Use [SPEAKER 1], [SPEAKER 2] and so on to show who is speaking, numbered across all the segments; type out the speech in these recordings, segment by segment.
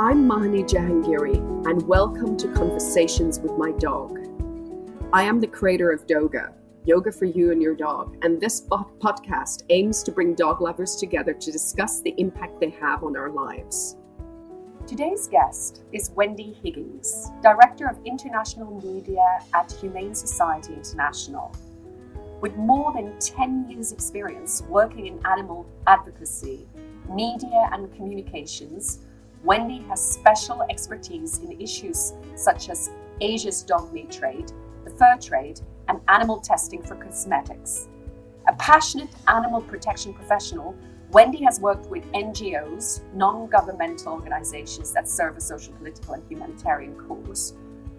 [SPEAKER 1] I'm Mahny Djahanguiri, and welcome to Conversations with My Dog. I am the creator of Doga, Yoga for You and Your Dog, and this podcast aims to bring dog lovers together to discuss the impact they have on our lives.
[SPEAKER 2] Today's guest is Wendy Higgins, Director of International Media at Humane Society International. With more than 10 years' experience working in animal advocacy, media, and communications, Wendy has special expertise in issues such as Asia's dog meat trade, the fur trade, and animal testing for cosmetics. A passionate animal protection professional, Wendy has worked with NGOs, non governmental organizations that serve a social, political, and humanitarian cause,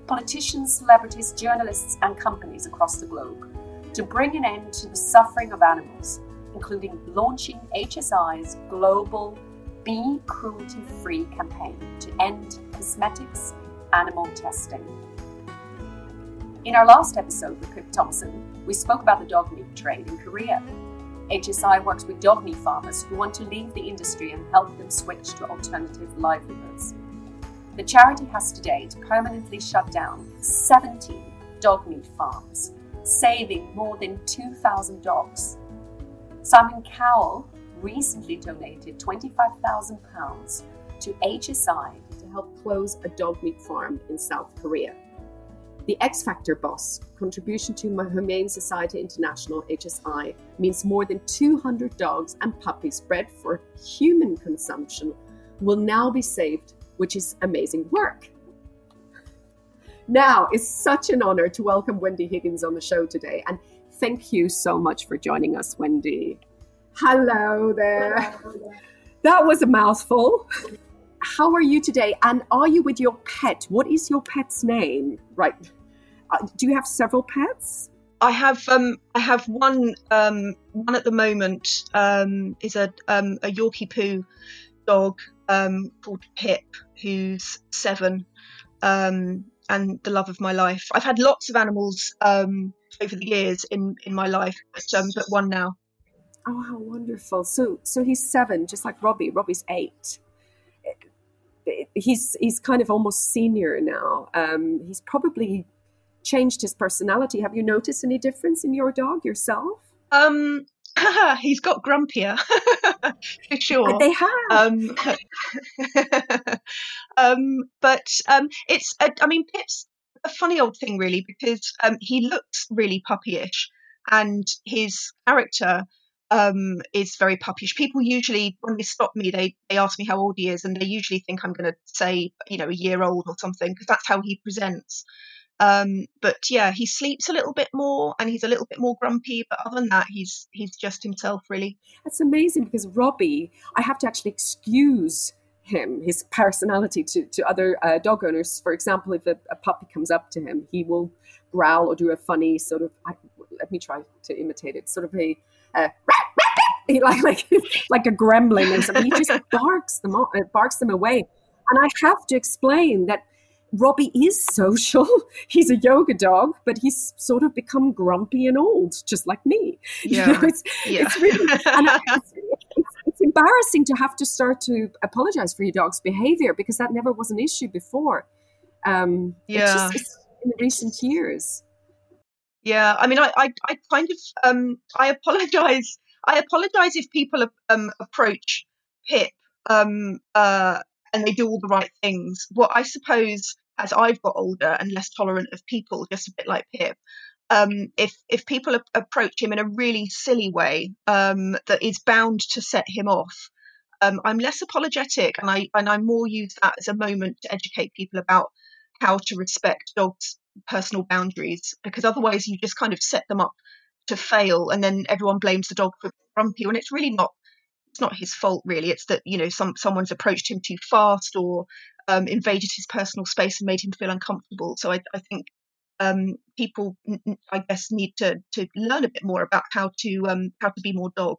[SPEAKER 2] politicians, celebrities, journalists, and companies across the globe to bring an end to the suffering of animals, including launching HSI's global Be Cruelty Free campaign to end cosmetics animal testing. In our last episode with Pip Thompson, we spoke about the dog meat trade in Korea. HSI works with dog meat farmers who want to leave the industry and help them switch to alternative livelihoods. The charity has to date permanently shut down 17 dog meat farms, saving more than 2,000 dogs. Simon Cowell recently donated £25,000 to HSI
[SPEAKER 1] to help close a dog meat farm in South Korea. The X Factor boss contribution to Humane Society International HSI means more than 200 dogs and puppies bred for human consumption will now be saved, which is amazing work. Now, it's such an honor to welcome Wendy Higgins on the show today. And thank you so much for joining us, Wendy. Hello there. That was a mouthful. How are you today? And are you with your pet? What is your pet's name? Right. Uh, do you have several pets?
[SPEAKER 3] I have um I have one um one at the moment um is a um a Yorkie poo dog um called Pip who's seven um and the love of my life. I've had lots of animals um, over the years in in my life, but, um, but one now.
[SPEAKER 1] Oh, how wonderful! So, so he's seven, just like Robbie. Robbie's eight. He's he's kind of almost senior now. Um, he's probably changed his personality. Have you noticed any difference in your dog yourself?
[SPEAKER 3] Um, he's got grumpier for sure.
[SPEAKER 1] They have.
[SPEAKER 3] Um, um, but um, it's, a, I mean, Pip's a funny old thing, really, because um, he looks really puppyish, and his character um, is very puppyish. People usually, when they stop me, they they ask me how old he is, and they usually think I'm going to say, you know, a year old or something, because that's how he presents. Um, but yeah, he sleeps a little bit more and he's a little bit more grumpy. But other than that, he's he's just himself, really.
[SPEAKER 1] That's amazing because Robbie, I have to actually excuse him, his personality to, to other uh, dog owners. For example, if a, a, puppy comes up to him, he will growl or do a funny sort of, I, let me try to imitate it, sort of a, uh, like, like, like a gremlin or something. He just barks them, barks them away. And I have to explain that Robbie is social. He's a yoga dog, but he's sort of become grumpy and old, just like me.
[SPEAKER 3] Yeah. You know,
[SPEAKER 1] it's,
[SPEAKER 3] yeah.
[SPEAKER 1] it's really it's, it's, it's, embarrassing to have to start to apologize for your dog's behavior because that never was an issue before. Um,
[SPEAKER 3] yeah.
[SPEAKER 1] It's just, in recent years.
[SPEAKER 3] Yeah, I mean, I, I, I kind of, um, I apologize. I apologize if people um, approach Pip um, uh, and they do all the right things. What I suppose, as I've got older and less tolerant of people, just a bit like Pip, um, if if people a- approach him in a really silly way um, that is bound to set him off, um, I'm less apologetic, and I and I more use that as a moment to educate people about how to respect dogs' personal boundaries, because otherwise you just kind of set them up to fail, and then everyone blames the dog for grumpy, and it's really not. It's not his fault, really. It's that you know some someone's approached him too fast or um, invaded his personal space and made him feel uncomfortable. So I, I think um, people, I guess, need to to learn a bit more about how to um, how to be more dog.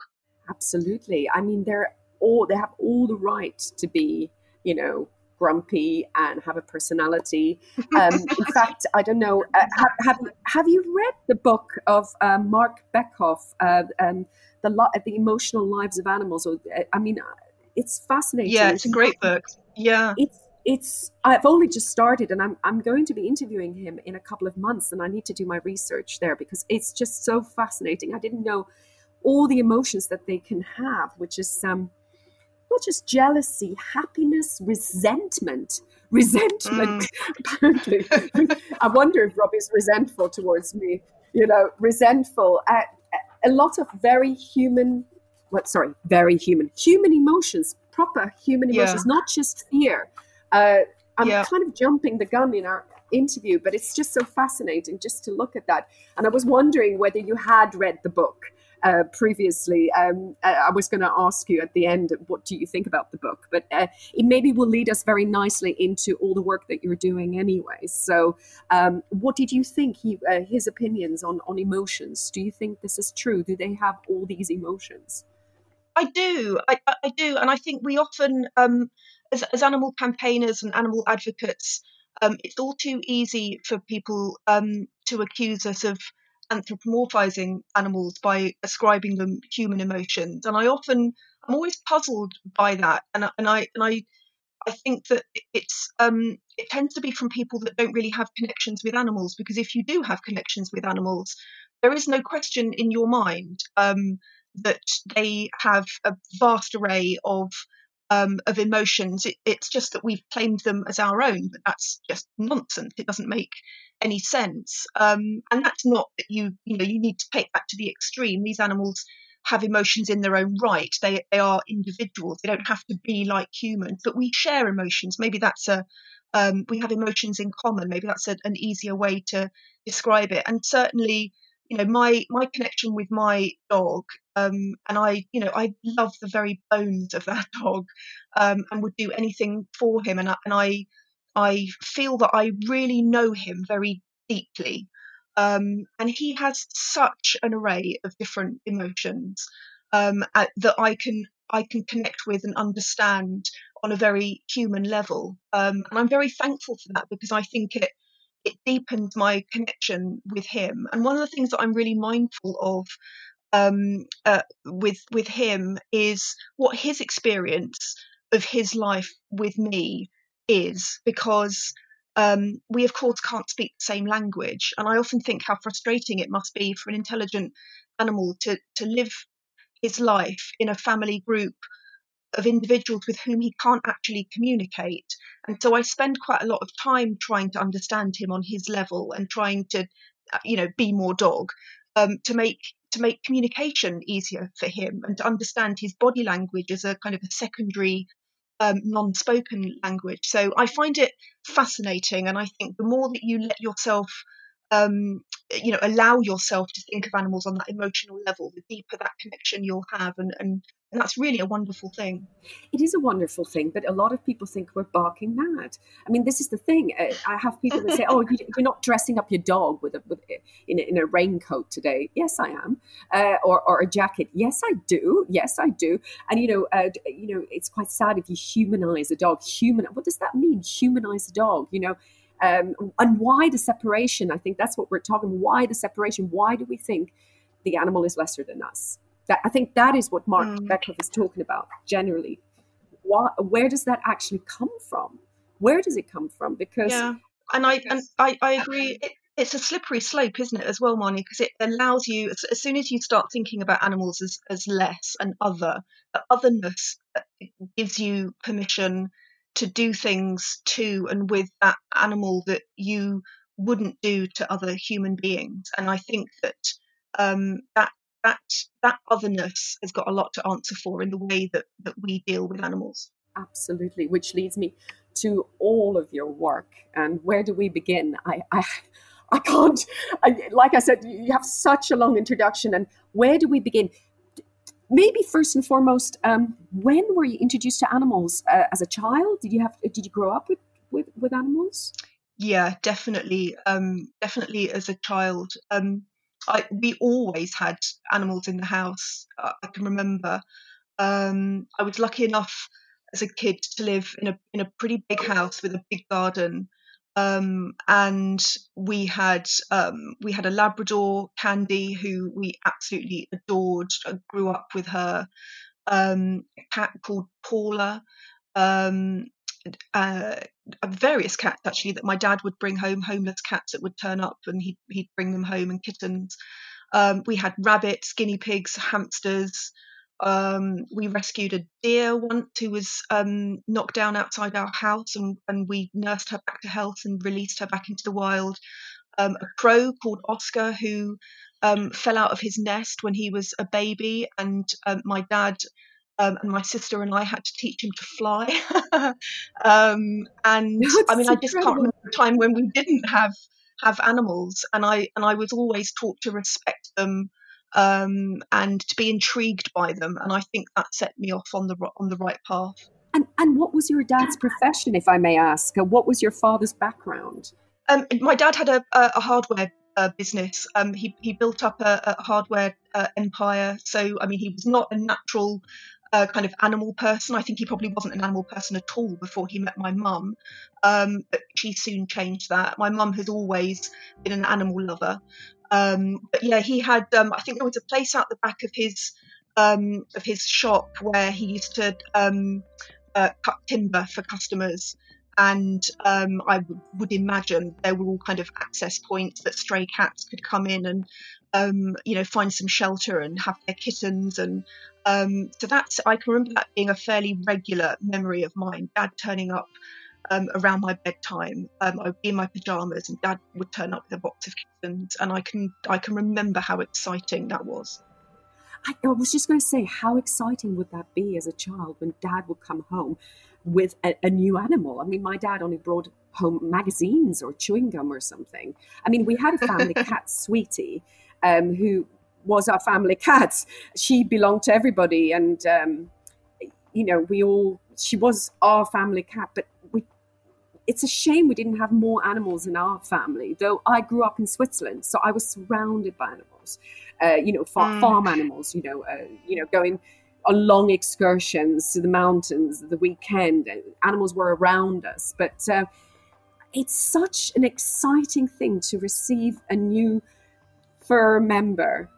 [SPEAKER 1] Absolutely. I mean, they're all they have all the right to be, you know, grumpy and have a personality. Um, in fact, I don't know. Uh, have, have, have you read the book of uh, Marc Bekoff, uh, um, the the emotional lives of animals? Or uh, I mean, it's fascinating.
[SPEAKER 3] Yeah, it's a great book. Yeah,
[SPEAKER 1] it's it's I've only just started and I'm I'm going to be interviewing him in a couple of months and I need to do my research there because it's just so fascinating. I didn't know all the emotions that they can have, which is um not just jealousy, happiness, resentment. Resentment. Mm. Apparently, I wonder if Robbie's resentful towards me. You know, resentful. Uh, a lot of very human. What? Sorry, very human. Human emotions, proper human emotions, yeah. not just fear. Uh, I'm yeah. kind of jumping the gun in our interview, but it's just so fascinating just to look at that. And I was wondering whether you had read the book uh, previously. Um, I was going to ask you at the end, what do you think about the book? But uh, it maybe will lead us very nicely into all the work that you're doing anyway. So, um, what did you think? He, uh, his opinions on on emotions. Do you think this is true? Do they have all these emotions?
[SPEAKER 3] I do. I, I do, and I think we often, um, as, as animal campaigners and animal advocates, um, it's all too easy for people um, to accuse us of anthropomorphizing animals by ascribing them human emotions. And I often, I'm always puzzled by that. And, and I, and I, I think that it's um, it tends to be from people that don't really have connections with animals because if you do have connections with animals, there is no question in your mind um, that they have a vast array of um, of emotions. It, it's just that we've claimed them as our own, but that's just nonsense. It doesn't make any sense. Um, and that's not that you you know you need to take that to the extreme. These animals have emotions in their own right. They they are individuals. They don't have to be like humans, but we share emotions. Maybe that's a um, we have emotions in common. Maybe that's a, an easier way to describe it. And certainly, you know, my my connection with my dog, um, and I, you know, I love the very bones of that dog, um, and would do anything for him. And I, and I I feel that I really know him very deeply. Um, and he has such an array of different emotions um, at, that I can I can connect with and understand on a very human level. Um, and I'm very thankful for that because I think it it deepens my connection with him. And one of the things that I'm really mindful of um, uh, with with him is what his experience of his life with me is because um, we, of course, can't speak the same language. And I often think how frustrating it must be for an intelligent animal to, to live his life in a family group of individuals with whom he can't actually communicate. And so I spend quite a lot of time trying to understand him on his level and trying to, uh, you know, be more dog um, to make to make communication easier for him and to understand his body language as a kind of a secondary um, non-spoken language. So I find it fascinating, and I think the more that you let yourself, um, you know, allow yourself to think of animals on that emotional level, the deeper that connection you'll have, and and and that's really a wonderful thing.
[SPEAKER 1] It is a wonderful thing, but a lot of people think we're barking mad. I mean, this is the thing. Uh, I have people that say, "Oh, you're not dressing up your dog with a, with in, a in a raincoat today." Yes, I am, uh, or or a jacket. Yes, I do. Yes, I do. And you know, uh, you know, it's quite sad if you humanize a dog. Human. What does that mean? Humanize a dog. You know. Um, and why the separation? I think that's what we're talking. Why the separation? Why do we think the animal is lesser than us? That, I think that is what Marc mm. Bekoff is talking about generally. What, where does that actually come from? Where does it come from? Because
[SPEAKER 3] yeah, and I and I, I agree. It, it's a slippery slope, isn't it, as well, Marnie? Because it allows you, as, as, soon as you start thinking about animals as, as less and other, the otherness uh, gives you permission to do things to and with that animal that you wouldn't do to other human beings. And I think that um, that that that otherness has got a lot to answer for in the way that that we deal with animals.
[SPEAKER 1] Absolutely, which leads me to all of your work. And where do we begin? I, I I can't. I, like I said, you have such a long introduction, and where do we begin? Maybe first and foremost, um, when were you introduced to animals uh, as a child? Did you have? Did you grow up with with, with animals?
[SPEAKER 3] Yeah, definitely, um, definitely as a child. Um, I, we always had animals in the house. Uh, I can remember. Um, I was lucky enough as a kid to live in a in a pretty big house with a big garden um, and we had um, we had a Labrador, Candy, who we absolutely adored. I grew up with her. Um, cat called Paula. Um, uh, various cats actually that my dad would bring home, homeless cats that would turn up, and he'd he'd bring them home, and kittens. Um, we had rabbits, guinea pigs, hamsters. Um, we rescued a deer once who was um, knocked down outside our house, and, and we nursed her back to health and released her back into the wild. Um, a crow called Oscar who um, fell out of his nest when he was a baby, and um, my dad um, and my sister and I had to teach him to fly. and That's I mean, I just can't remember a time when we didn't have have animals, and I and I was always taught to respect them um, and to be intrigued by them. And I think that set me off on the on the right path.
[SPEAKER 1] And and what was your dad's profession, if I may ask? What was your father's background?
[SPEAKER 3] Um, my dad had a, a hardware uh, business. Um, he he built up a, a hardware uh, empire. So I mean, he was not a natural uh, kind of animal person. I think he probably wasn't an animal person at all before he met my mum. Um, but she soon changed that. My mum has always been an animal lover. Um, but yeah, he had. Um, I think there was a place out the back of his um, of his shop where he used to um, uh, cut timber for customers. And um, I w- would imagine there were all kind of access points that stray cats could come in and, you know, find some shelter and have their kittens. And so that's I can remember that being a fairly regular memory of mine. Dad turning up um, around my bedtime. Um, I'd be in my pajamas, and Dad would turn up with a box of kittens, and I can I can remember how exciting that was.
[SPEAKER 1] I, I was just going to say, how exciting would that be as a child when Dad would come home with a, a new animal? I mean, my dad only brought home magazines or chewing gum or something. I mean, we had a family cat, Sweetie, um, who was our family cat. She belonged to everybody, and um, you know, we all. She was our family cat, but it's a shame we didn't have more animals in our family. Though I grew up in Switzerland, so I was surrounded by animals. Uh, you know, far, mm. farm animals. You know, uh, you know, going on long excursions to the mountains the weekend. And animals were around us, but uh, it's such an exciting thing to receive a new fur member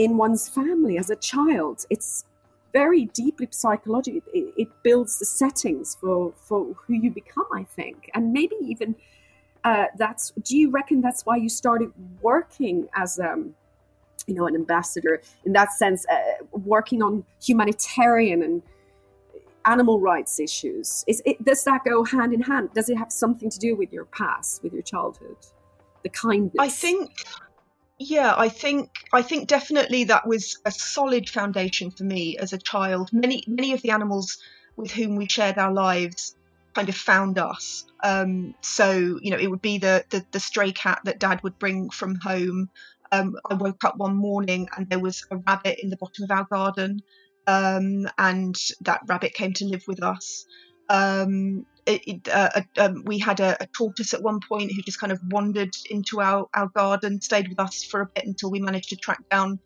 [SPEAKER 1] in one's family as a child. It's very deeply psychological. It, it, builds the settings for for who you become, I think, and maybe even uh, that's. Do you reckon that's why you started working as um, you know, an ambassador in that sense, uh, working on humanitarian and animal rights issues? Is it does that go hand in hand? Does it have something to do with your past, with your childhood, the kindness?
[SPEAKER 3] I think yeah i think i think definitely that was a solid foundation for me as a child. Many many of the animals with whom we shared our lives kind of found us. Um, so you know it would be the, the, the stray cat that dad would bring from home. Um, i woke up one morning and there was a rabbit in the bottom of our garden um, and that rabbit came to live with us um, it, uh, um, we had a, a, tortoise at one point who just kind of wandered into our, our garden, stayed with us for a bit until we managed to track down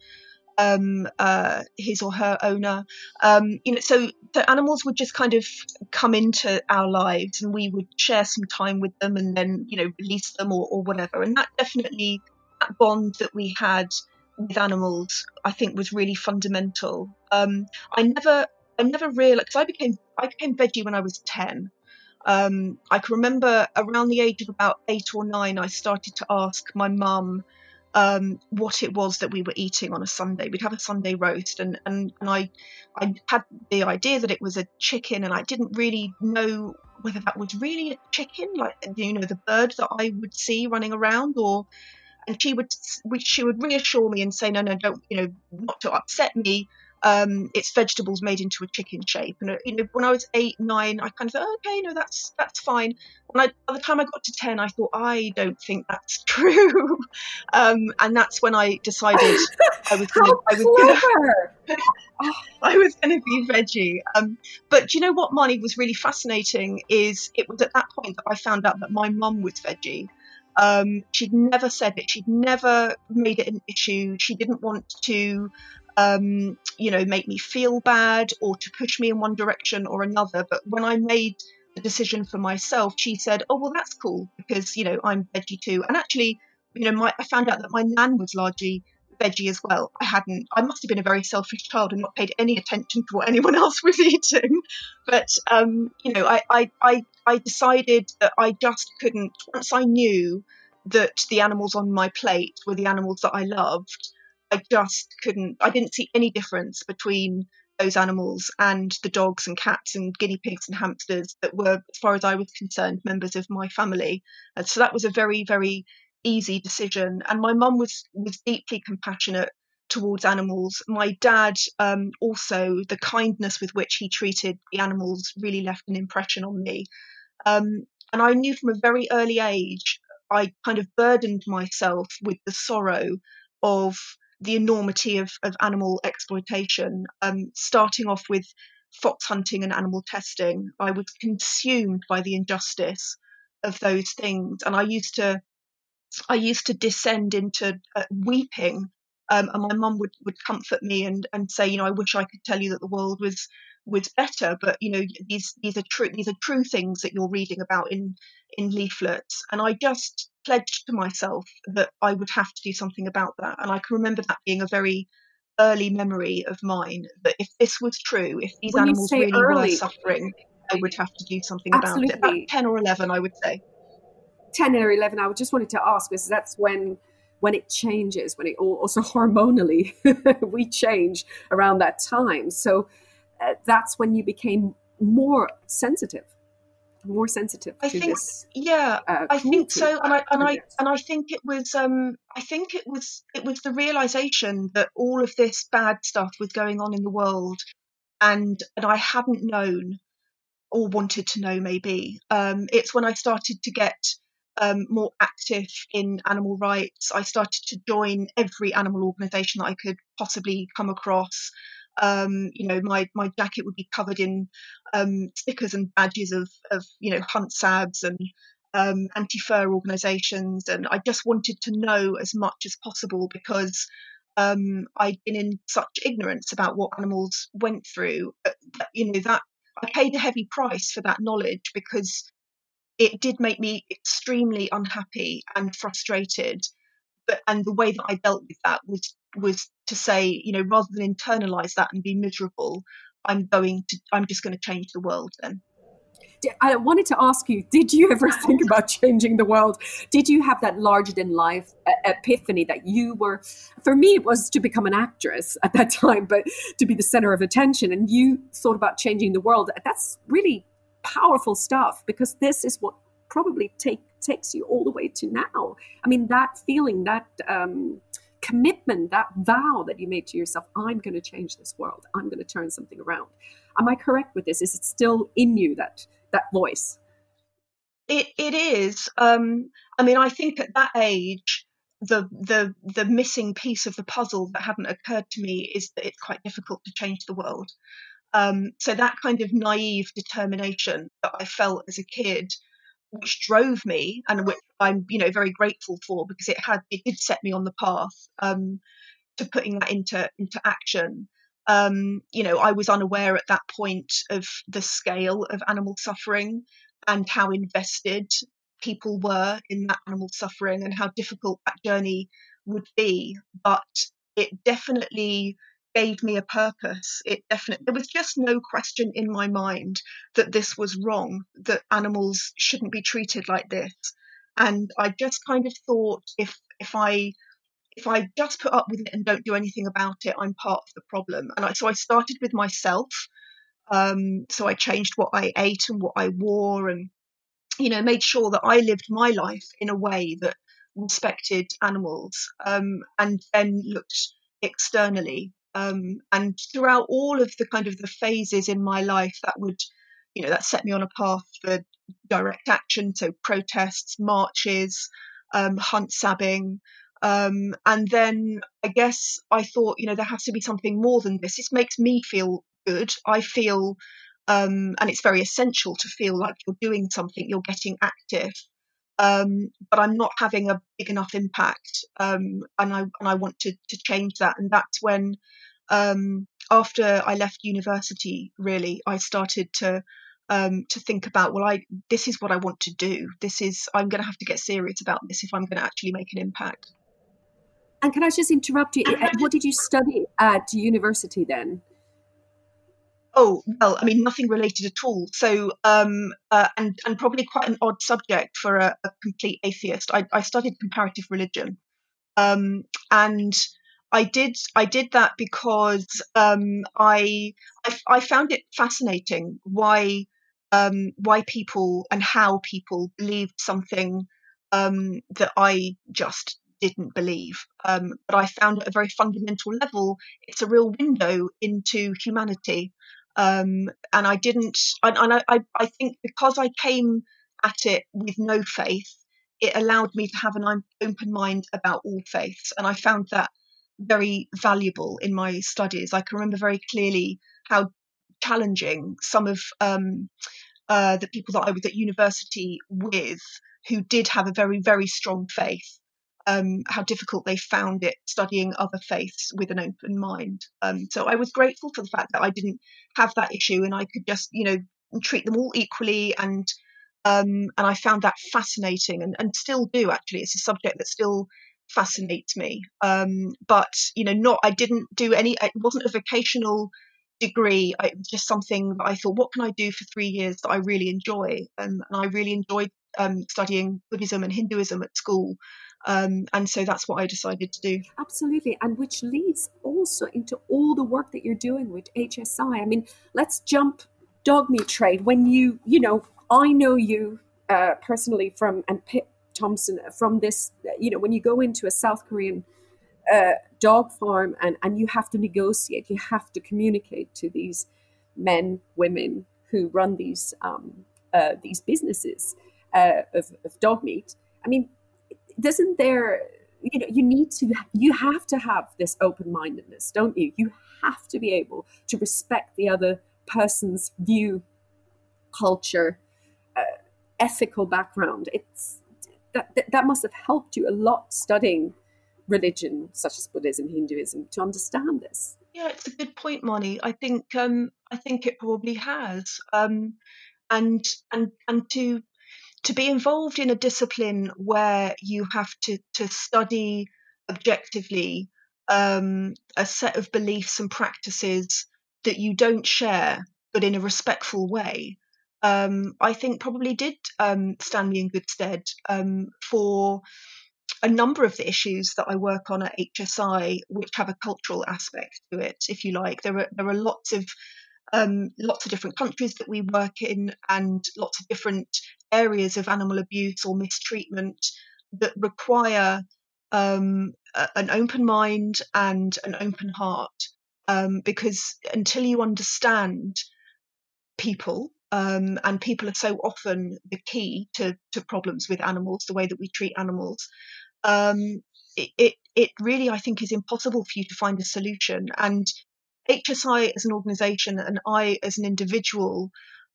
[SPEAKER 3] um, uh, his or her owner. Um, you know, so the animals would just kind of come into our lives, and we would share some time with them, and then you know release them or, or whatever. And that definitely that bond that we had with animals, I think, was really fundamental. Um, I never I never realized because I became I became veggie when I was ten. Um, I can remember around the age of about eight or nine, I started to ask my mum um, what it was that we were eating on a Sunday. We'd have a Sunday roast, and, and, and I, I had the idea that it was a chicken, and I didn't really know whether that was really a chicken, like you know the bird that I would see running around, or and she would she would reassure me and say, no, no, don't you know, not to upset me um, it's vegetables made into a chicken shape. And uh, you know, when I was eight, nine, I kind of thought, oh, okay, no, that's that's fine. When I, by the time I got to ten, I thought, I don't think that's true. um, and that's when I decided I was
[SPEAKER 1] was
[SPEAKER 3] gonna, I was going to be veggie. Um, but you know what, Marnie was really fascinating is it was at that point that I found out that my mum was veggie. Um, she'd never said it. She'd never made it an issue. She didn't want to um, you know, make me feel bad or to push me in one direction or another. But when I made the decision for myself, she said, "Oh, well, that's cool because you know I'm veggie too." And actually, you know, my, I found out that my nan was largely veggie as well. I hadn't. I must have been a very selfish child and not paid any attention to what anyone else was eating. But um, you know, I, I I I decided that I just couldn't. Once I knew that the animals on my plate were the animals that I loved, I just couldn't, I didn't see any difference between those animals and the dogs and cats and guinea pigs and hamsters that were, as far as I was concerned, members of my family. And so that was a very, very easy decision. And my mum was was deeply compassionate towards animals. My dad um, also, the kindness with which he treated the animals really left an impression on me. Um, and I knew from a very early age, I kind of burdened myself with the sorrow of the enormity of, of animal exploitation, um, starting off with fox hunting and animal testing. I was consumed by the injustice of those things, and I used to, I used to descend into uh, weeping. Um, and my mum would, would comfort me and, and say, you know, I wish I could tell you that the world was was better, but you know, these these are true these are true things that you're reading about in in leaflets. And I just pledged to myself that I would have to do something about that. And I can remember that being a very early memory of mine that if this was true, if these when animals really early, were suffering, I would have to do something absolutely. about it. About 10 or 11, I would say.
[SPEAKER 1] 10 or 11, I just wanted to ask because that's when when it changes, when it also hormonally we change around that time. So uh, that's when you became more sensitive more sensitive I
[SPEAKER 3] think,
[SPEAKER 1] this.
[SPEAKER 3] Yeah, uh, I think so, and I and I and I think it was um I think it was it was the realization that all of this bad stuff was going on in the world, and and I hadn't known or wanted to know maybe. Um, it's when I started to get um, more active in animal rights. I started to join every animal organisation that I could possibly come across. Um, you know, my my jacket would be covered in um, stickers and badges of of you know hunt sabs and um, anti-fur organisations, and I just wanted to know as much as possible because um, I'd been in such ignorance about what animals went through. you know that I paid a heavy price for that knowledge because it did make me extremely unhappy and frustrated. But and the way that I dealt with that was was to say, you know, rather than internalize that and be miserable, I'm going to, I'm just going to change the world then.
[SPEAKER 1] I wanted to ask you, did you ever think about changing the world? Did you have that larger than life epiphany that you were, for me, it was to become an actress at that time, but to be the center of attention. And you thought about changing the world. That's really powerful stuff because this is what probably take, takes you all the way to now. I mean, that feeling, that um, commitment, that vow that you made to yourself, I'm going to change this world. I'm going to turn something around. Am I correct with this? Is it still in you that that voice?
[SPEAKER 3] It it is. Um, I mean, I think at that age, the the the missing piece of the puzzle that hadn't occurred to me is that it's quite difficult to change the world. Um, so that kind of naive determination that I felt as a kid which drove me and which I'm, you know, very grateful for because it had it did set me on the path um, to putting that into into action. Um, you know, I was unaware at that point of the scale of animal suffering and how invested people were in that animal suffering and how difficult that journey would be. But it definitely gave me a purpose. It definitely there was just no question in my mind that this was wrong, that animals shouldn't be treated like this. And I just kind of thought if if I if I just put up with it and don't do anything about it, I'm part of the problem. And I, so I started with myself. Um, so I changed what I ate and what I wore, and you know, made sure that I lived my life in a way that respected animals, um, and then looked externally. Um, and throughout all of the kind of the phases in my life that would, you know, that set me on a path for direct action, so protests, marches, um, hunt sabbing. Um, and then I guess I thought, you know, there has to be something more than this. This makes me feel good. I feel, um, and it's very essential to feel like you're doing something, you're getting active. Um, but I'm not having a big enough impact, um, and I and I want to to change that. And that's when, um, after I left university, really, I started to um, to think about well i this is what i want to do. This is i'm going to have to get serious about this if i'm going to actually make an impact.
[SPEAKER 1] And can i just interrupt you? What did you study at university then
[SPEAKER 3] oh well i mean nothing related at all so um, uh, and and probably quite an odd subject for a, a complete atheist I, I, studied comparative religion um, and I did I did that because um, I, I, I found it fascinating why um, why people and how people believed something um, that I just didn't believe. Um, but I found at a very fundamental level, it's a real window into humanity. Um, and I didn't, and, I, I think because I came at it with no faith, it allowed me to have an open mind about all faiths. And I found that very valuable in my studies. I can remember very clearly how challenging some of um, uh, the people that I was at university with who did have a very, very strong faith, um, how difficult they found it studying other faiths with an open mind. Um, so I was grateful for the fact that I didn't have that issue and I could just, you know, treat them all equally and um, and I found that fascinating and, and still do actually. It's a subject that still fascinates me. Um, but you know, not I didn't do any. It wasn't a vocational degree, it was just something that I thought, what can I do for three years that I really enjoy? Um, and I really enjoyed um, studying Buddhism and Hinduism at school. Um, and so that's what I decided to do.
[SPEAKER 1] Absolutely. And which leads also into all the work that you're doing with HSI. I mean, let's jump dog meat trade. When you, you know, I know you uh, personally from, and Pip Thompson from this, you know, when you go into a South Korean uh, dog farm and, and you have to negotiate, you have to communicate to these men, women who run these um, uh, these businesses uh, of, of dog meat. I mean, doesn't there you know you need to you have to have this open mindedness don't you you have to be able to respect the other person's view culture uh, ethical background it's that, that must have helped you a lot studying religion such as Buddhism, Hinduism to understand this?
[SPEAKER 3] Yeah, it's a good point, Moni. I think um, I think it probably has, um, and and and to to be involved in a discipline where you have to to study objectively um, a set of beliefs and practices that you don't share, but in a respectful way. Um, I think probably did um, stand me in good stead um, for a number of the issues that I work on at HSI, which have a cultural aspect to it, if you like. There are there are lots of um, lots of different countries that we work in, and lots of different areas of animal abuse or mistreatment that require um, a, an open mind and an open heart. Um, because until you understand people, um, and people are so often the key to, to problems with animals, the way that we treat animals um, it, it, it really, I think, is impossible for you to find a solution. And HSI as an organization and I as an individual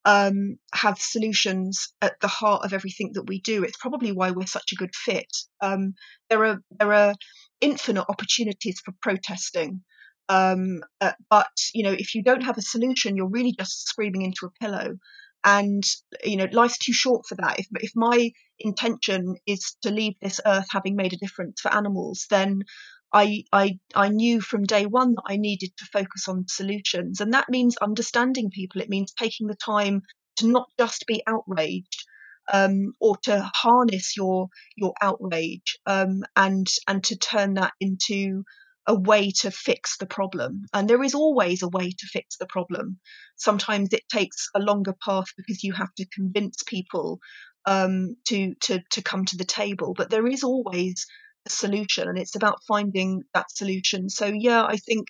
[SPEAKER 3] um, have solutions at the heart of everything that we do. It's probably why we're such a good fit. Um, there are there are infinite opportunities for protesting, um, uh, but you know if you don't have a solution, you're really just screaming into a pillow and you know life's too short for that if, if my intention is to leave this earth having made a difference for animals then I, I, I knew from day one that I needed to focus on solutions. And that means understanding people. It means taking the time to not just be outraged, um, or to harness your your outrage um, and and to turn that into a way to fix the problem. And there is always a way to fix the problem. Sometimes it takes a longer path because you have to convince people um, to to to come to the table. But there is always solution, and it's about finding that solution. So yeah, I think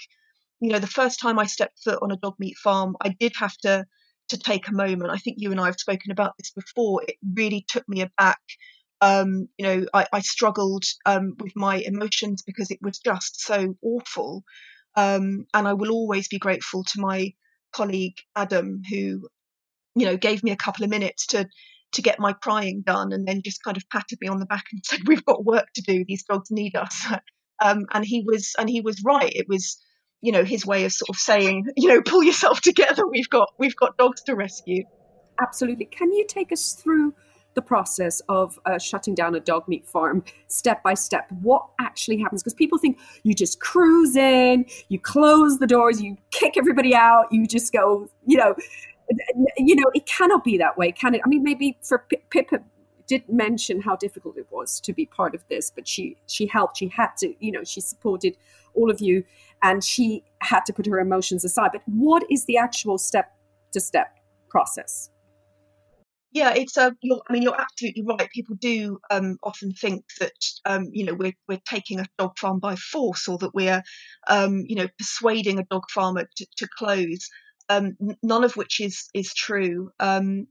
[SPEAKER 3] you know the first time I stepped foot on a dog meat farm, I did have to to take a moment. I think you and I have spoken about this before. It really took me aback. Um, you know, I, I struggled um, with my emotions because it was just so awful. Um, and I will always be grateful to my colleague Adam, who, you know, gave me a couple of minutes to to get my crying done, and then just kind of patted me on the back and said, "We've got work to do. These dogs need us." Um, and he was and he was right. It was you know his way of sort of saying you know pull yourself together we've got we've got dogs to rescue
[SPEAKER 1] absolutely can you take us through the process of uh, shutting down a dog meat farm step by step what actually happens because people think you just cruise in you close the doors you kick everybody out you just go you know you know it cannot be that way can it i mean maybe for pippa did mention how difficult it was to be part of this but she she helped she had to you know she supported all of you and she had to put her emotions aside. But what is the actual step to step process?
[SPEAKER 3] Yeah, it's a. You're, I mean, you're absolutely right. People do um, often think that um, you know we're we're taking a dog farm by force, or that we're um, you know persuading a dog farmer to, to close. Um, none of which is is true. Um,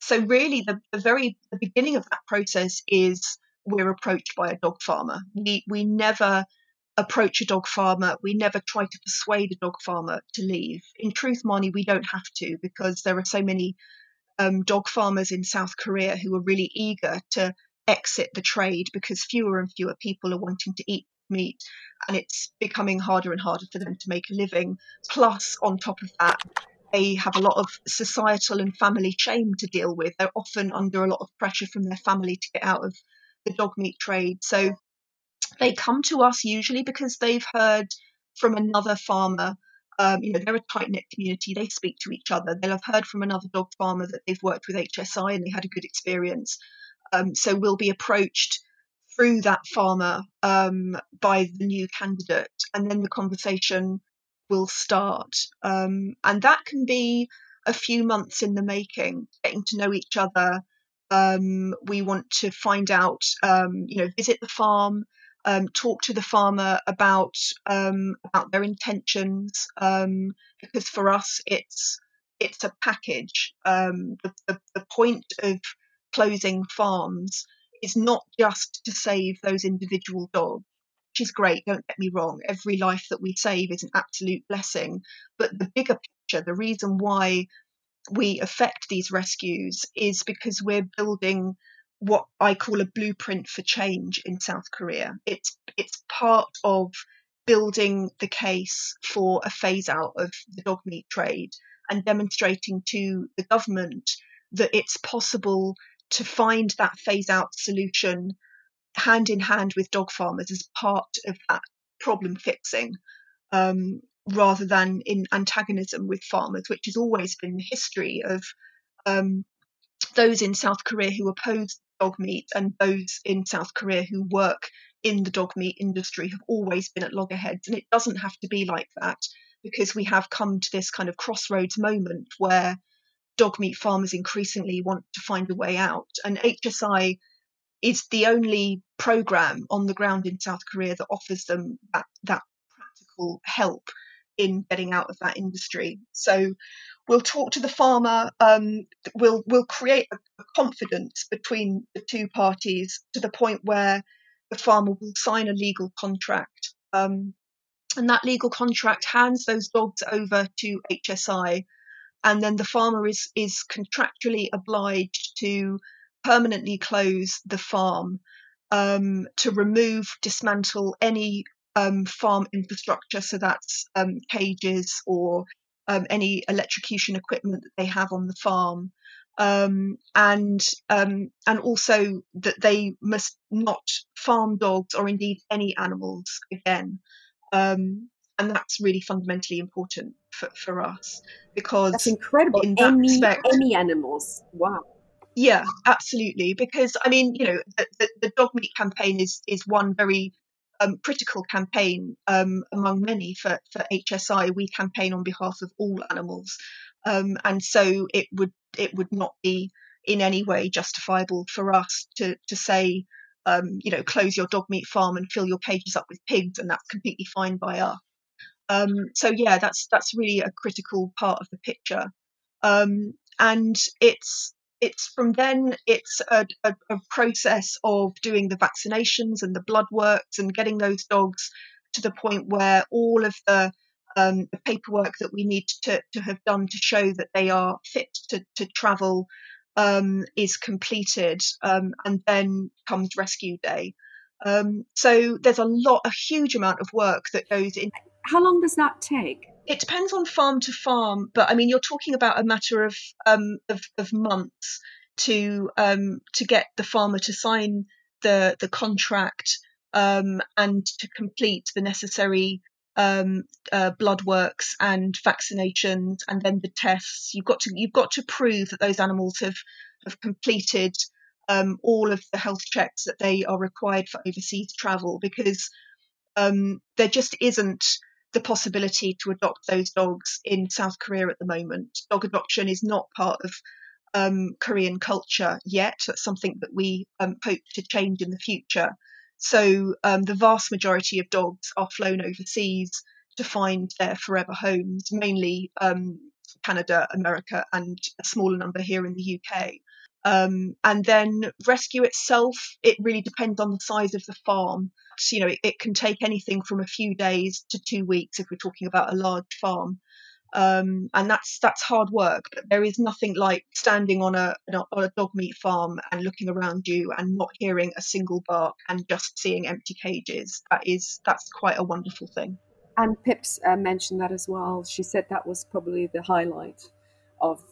[SPEAKER 3] so really, the, the very the beginning of that process is we're approached by a dog farmer. We we never approach a dog farmer. We never try to persuade a dog farmer to leave. In truth, Marnie, we don't have to because there are so many um, dog farmers in South Korea who are really eager to exit the trade because fewer and fewer people are wanting to eat meat and it's becoming harder and harder for them to make a living. Plus, on top of that, they have a lot of societal and family shame to deal with. They're often under a lot of pressure from their family to get out of the dog meat trade. So they come to us usually because they've heard from another farmer. Um, you know, they're a tight knit community. They speak to each other. They'll have heard from another dog farmer that they've worked with HSI and they had a good experience. Um, so we'll be approached through that farmer um, by the new candidate, and then the conversation will start. Um, and that can be a few months in the making, getting to know each other. Um, we want to find out, um, you know, visit the farm, um, talk to the farmer about um, about their intentions because for us it's it's a package. The, the, the point of closing farms is not just to save those individual dogs, which is great. Don't get me wrong. Every life that we save is an absolute blessing. But the bigger picture, the reason why we affect these rescues is because we're building what I call a blueprint for change in South Korea. It's it's part of building the case for a phase out of the dog meat trade and demonstrating to the government that it's possible to find that phase out solution hand in hand with dog farmers as part of that problem fixing um, rather than in antagonism with farmers, which has always been the history of um, those in South Korea who oppose dog meat and those in South Korea who work in the dog meat industry have always been at loggerheads. And it doesn't have to be like that because we have come to this kind of crossroads moment where dog meat farmers increasingly want to find a way out. And HSI is the only program on the ground in South Korea that offers them that, that practical help in getting out of that industry. So we'll talk to the farmer. Um, we'll we'll create a, a confidence between the two parties to the point where the farmer will sign a legal contract, um, and that legal contract hands those dogs over to HSI, and then the farmer is is contractually obliged to permanently close the farm. Um, to remove, dismantle any um, farm infrastructure, so that's um, cages or um, any electrocution equipment that they have on the farm. um, and um, and also that they must not farm dogs or indeed any animals again. Um, and that's really fundamentally important for, for us because
[SPEAKER 1] that's incredible. In that any, respect, any animals, wow.
[SPEAKER 3] Yeah, absolutely. Because I mean, you know, the, the, the dog meat campaign is is one very um, critical campaign um, among many for, for HSI. We campaign on behalf of all animals, um, and so it would it would not be in any way justifiable for us to to say, um, you know, close your dog meat farm and fill your cages up with pigs, and that's completely fine by us. Um, so yeah, that's that's really a critical part of the picture, um, and it's it's from then it's a, a, a, process of doing the vaccinations and the blood works and getting those dogs to the point where all of the, um, the paperwork that we need to, to have done to show that they are fit to, to travel um, is completed um, and then comes rescue day um, so there's a lot a huge amount of work that goes in
[SPEAKER 1] how long does that take
[SPEAKER 3] it depends on farm to farm, but I mean, you're talking about a matter of um, of, of, months to um, to get the farmer to sign the the contract um, and to complete the necessary um, uh, blood works and vaccinations and then the tests. You've got to you've got to prove that those animals have have completed um, all of the health checks that they are required for overseas travel because um, there just isn't the possibility to adopt those dogs in South Korea at the moment. Dog adoption is not part of um, Korean culture yet. That's something that we um, hope to change in the future. So um, the vast majority of dogs are flown overseas to find their forever homes, mainly um, Canada, America, and a smaller number here in the UK. Um, and then rescue itself, it really depends on the size of the farm. So, you know, it, it, can take anything from a few days to two weeks if we're talking about a large farm. Um, and that's that's hard work. But there is nothing like standing on a, on a dog meat farm and looking around you and not hearing a single bark and just seeing empty cages. That is that's quite a wonderful thing.
[SPEAKER 1] And Pips uh, mentioned that as well. She said that was probably the highlight of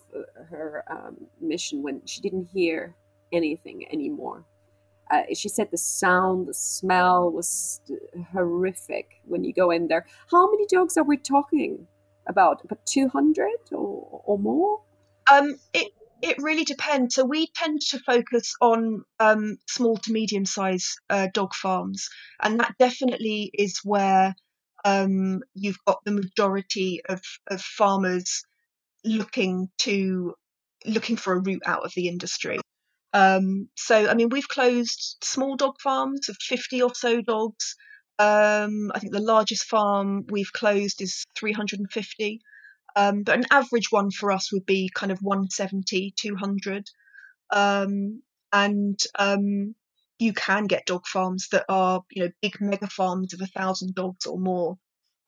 [SPEAKER 1] her um, mission when she didn't hear anything anymore. Uh, she said the sound, the smell was horrific when you go in there. How many dogs are we talking about? About 200 or, or more?
[SPEAKER 3] Um, it, it really depends. So we tend to focus on um, small to medium sized uh, dog farms, and that definitely is where um, you've got the majority of, of farmers looking to looking for a route out of the industry. Um, so, I mean, we've closed small dog farms of 50 or so dogs. Um, I think the largest farm we've closed is 350. Um, but an average one for us would be kind of 170, 200. Um, and um, you can get dog farms that are, you know, big mega farms of a thousand dogs or more.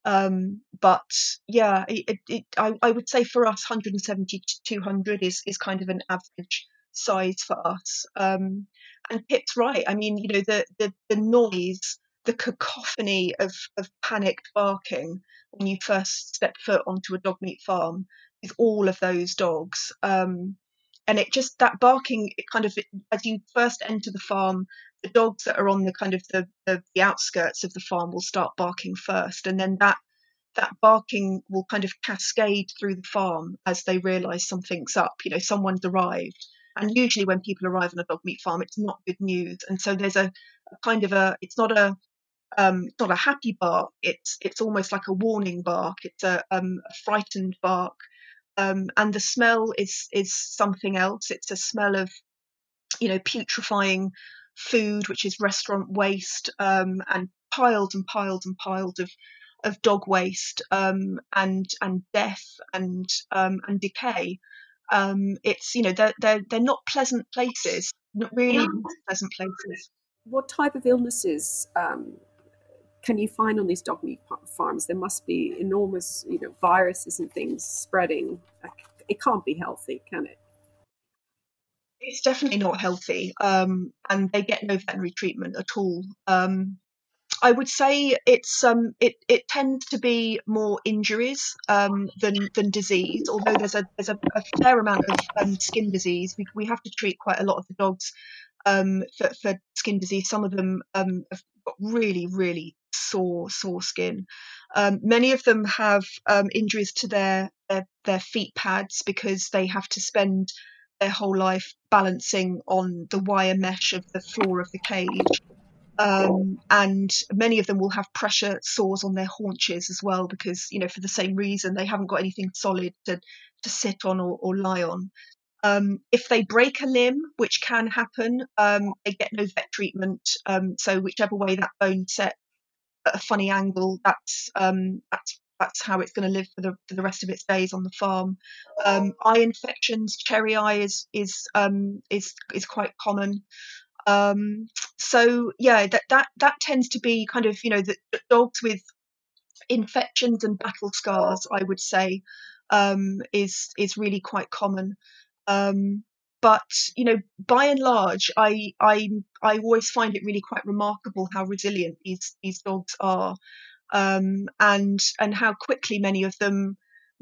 [SPEAKER 3] Um, but yeah, it, it, I, I would say for us, 170 to 200 is, is kind of an average size for us. Um, and Pip's right. I mean, you know, the, the, the noise, the cacophony of, of panicked barking when you first step foot onto a dog meat farm with all of those dogs. Um, and it just that barking it kind of as you first enter the farm the dogs that are on the kind of the, the, the outskirts of the farm will start barking first and then that that barking will kind of cascade through the farm as they realize something's up you know someone's arrived. And usually when people arrive on a dog meat farm it's not good news. And so there's a, a kind of a it's not a um, it's not a happy bark. It's it's almost like a warning bark. It's a, um, a frightened bark. Um, and the smell is is something else. It's a smell of you know putrefying food, which is restaurant waste, um, and piles and piles and piles of of dog waste um, and and death and um, and decay. Um, it's you know they're they're they're not pleasant places, not really yeah. pleasant places.
[SPEAKER 1] What type of illnesses um, can you find on these dog meat farms? There must be enormous you know viruses and things spreading. It can't be healthy, can it?
[SPEAKER 3] It's definitely not healthy, um, and they get no veterinary treatment at all. Um, I would say it's um it, it tends to be more injuries um, than than disease. Although there's a there's a, a fair amount of um, skin disease. We, we have to treat quite a lot of the dogs um, for, for skin disease. Some of them um, have got really really sore sore skin. Um, many of them have injuries to their, their their feet pads because they have to spend their whole life balancing on the wire mesh of the floor of the cage. Um, and many of them will have pressure sores on their haunches as well because you know for the same reason they haven't got anything solid to to sit on or, or lie on um, if they break a limb which can happen um, they get no vet treatment um, so whichever way that bone set at a funny angle that's um, that's that's how it's going to live for the for the rest of its days on the farm. Um, eye infections, cherry eye is is um, is is quite common. Um, so yeah, that that that tends to be kind of you know the, the dogs with infections and battle scars. I would say um, is is really quite common. Um, but you know, by and large, I I I always find it really quite remarkable how resilient these these dogs are, um, and and how quickly many of them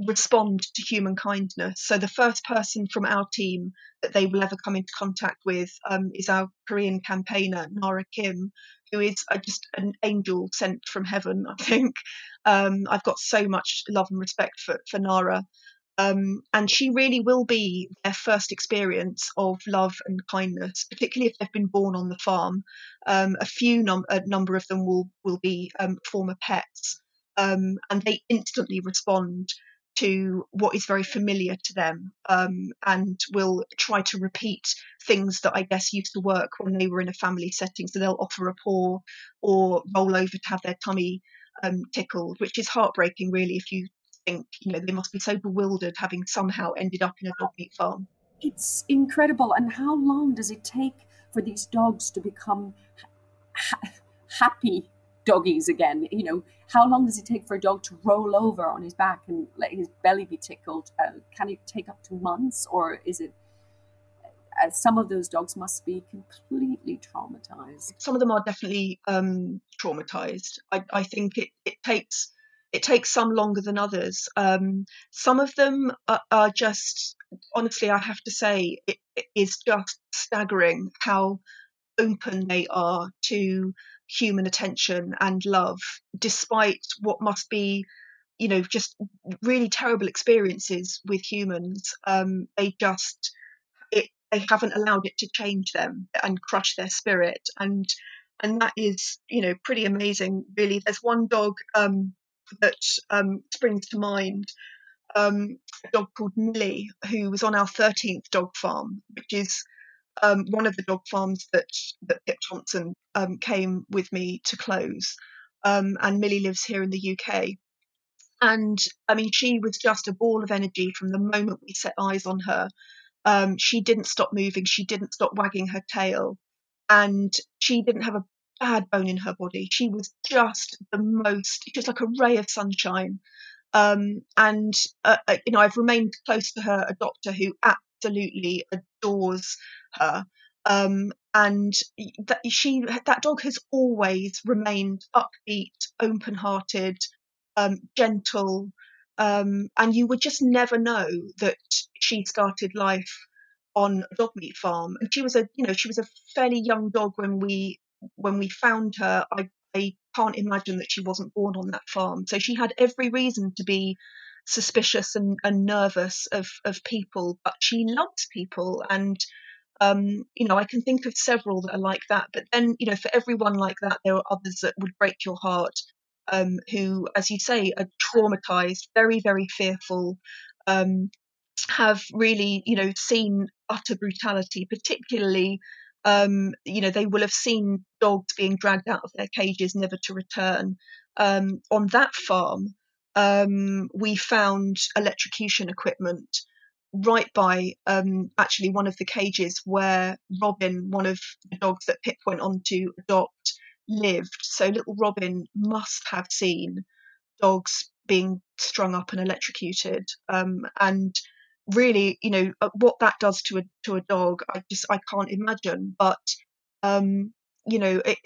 [SPEAKER 3] respond to human kindness. So the first person from our team that they will ever come into contact with um, is our Korean campaigner Nara Kim, who is uh, just an angel sent from heaven. I think um, I've got so much love and respect for for Nara. Um, and she really will be their first experience of love and kindness, particularly if they've been born on the farm. Um, a few num- a number of them will will be um, former pets, um, and they instantly respond to what is very familiar to them um, and will try to repeat things that I guess used to work when they were in a family setting. So they'll offer a paw or roll over to have their tummy um, tickled, which is heartbreaking, really, if you think you know they must be so bewildered having somehow ended up in a dog meat farm.
[SPEAKER 1] It's incredible. And how long does it take for these dogs to become ha- happy doggies again. You know, how long does it take for a dog to roll over on his back and let his belly be tickled? Uh, can it take up to months, or is it? Uh, some of those dogs must be completely traumatized.
[SPEAKER 3] Some of them are definitely um, traumatized. I, I think it, it takes it takes some longer than others. Um, some of them are, are, just, honestly, I have to say, it, it is just staggering how open they are to human attention and love, despite what must be, you know, just really terrible experiences with humans. Um, they just, it, they haven't allowed it to change them and crush their spirit. And and that is, you know, pretty amazing. Really, there's one dog um, that um, springs to mind. Um, a dog called Millie, who was on our 13th dog farm, which is um, one of the dog farms that that Pip Thompson um, came with me to close, um, and Millie lives here in the UK. And I mean, she was just a ball of energy from the moment we set eyes on her. Um, she didn't stop moving. She didn't stop wagging her tail, and she didn't have a bad bone in her body. She was just the most, just like a ray of sunshine. Um, and uh, uh you know, I've remained close to her, a doctor who absolutely adores her. Um, and that she that dog has always remained upbeat, open-hearted, um, gentle, um, and you would just never know that she started life on a dog meat farm. And she was a you know she was a fairly young dog when we when we found her. I I can't imagine that she wasn't born on that farm. So she had every reason to be suspicious and, and nervous of, of people, but she loves people and um, you know, I can think of several that are like that. But then, you know, for everyone like that, there are others that would break your heart, um, who, as you say, are traumatized, very, very fearful, um, have really, you know, seen utter brutality, particularly. Um, you know, they will have seen dogs being dragged out of their cages, never to return. Um, on that farm, um, we found electrocution equipment right by um, actually one of the cages where Robin, one of the dogs that Pip went on to adopt, lived. So little Robin must have seen dogs being strung up and electrocuted. Um, and really, you know, uh, what that does to a to a dog, I just I can't imagine. But um, you know, it,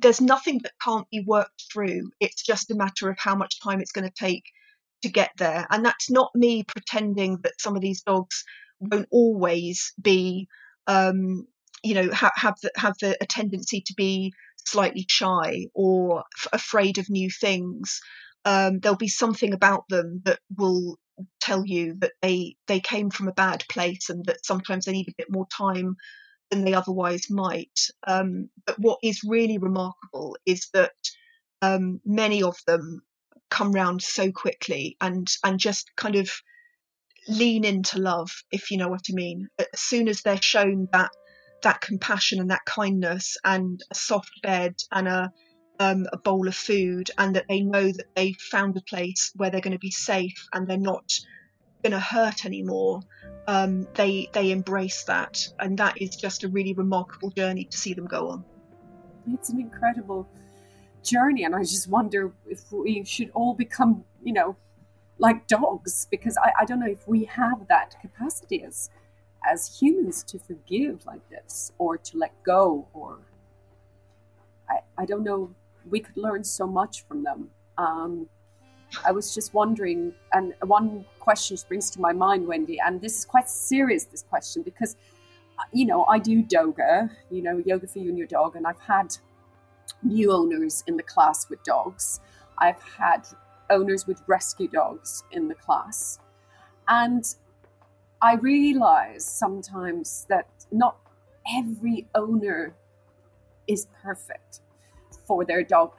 [SPEAKER 3] there's nothing that can't be worked through. It's just a matter of how much time it's going to take to get there. And that's not me pretending that some of these dogs won't always be, um, you know, ha- have the, have the a tendency to be slightly shy or f- afraid of new things. Um, there'll be something about them that will tell you that they they came from a bad place and that sometimes they need a bit more time than they otherwise might. Um, but what is really remarkable is that um, many of them come round so quickly and and just kind of lean into love, if you know what I mean. As soon as they're shown that that compassion and that kindness and a soft bed and a um, a bowl of food and that they know that they've found a place where they're going to be safe and they're not going to hurt anymore um, they they embrace that. And that is just a really remarkable journey to see them go on.
[SPEAKER 1] It's an incredible journey and i just wonder if we should all become you know like dogs because I, I don't know if we have that capacity as as humans to forgive like this or to let go or I, I don't know we could learn so much from them. Um, i was just wondering and one question springs to my mind wendy and this is quite serious this question because uh, you know i do yoga you know yoga for you and your dog and i've had new owners in the class with dogs. I've had owners with rescue dogs in the class. And I realize sometimes that not every owner is perfect for their dog.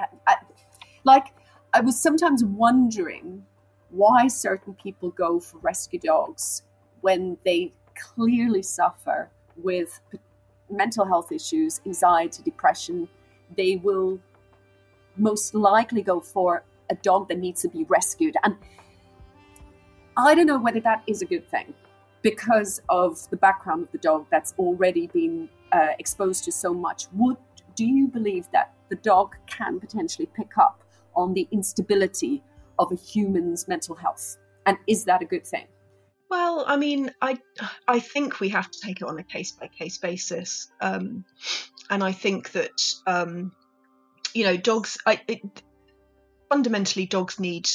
[SPEAKER 1] like, I was sometimes wondering why certain people go for rescue dogs when they clearly suffer with mental health issues, anxiety, depression. They will most likely go for a dog that needs to be rescued. And I don't know whether that is a good thing because of the background of the dog that's already been uh, exposed to so much. Would do you believe that the dog can potentially pick up on the instability of a human's mental health, and is that a good thing?
[SPEAKER 3] Well, I mean, I I think we have to take it on a case by case basis, um, and I think that um, you know dogs. I, it, fundamentally, dogs need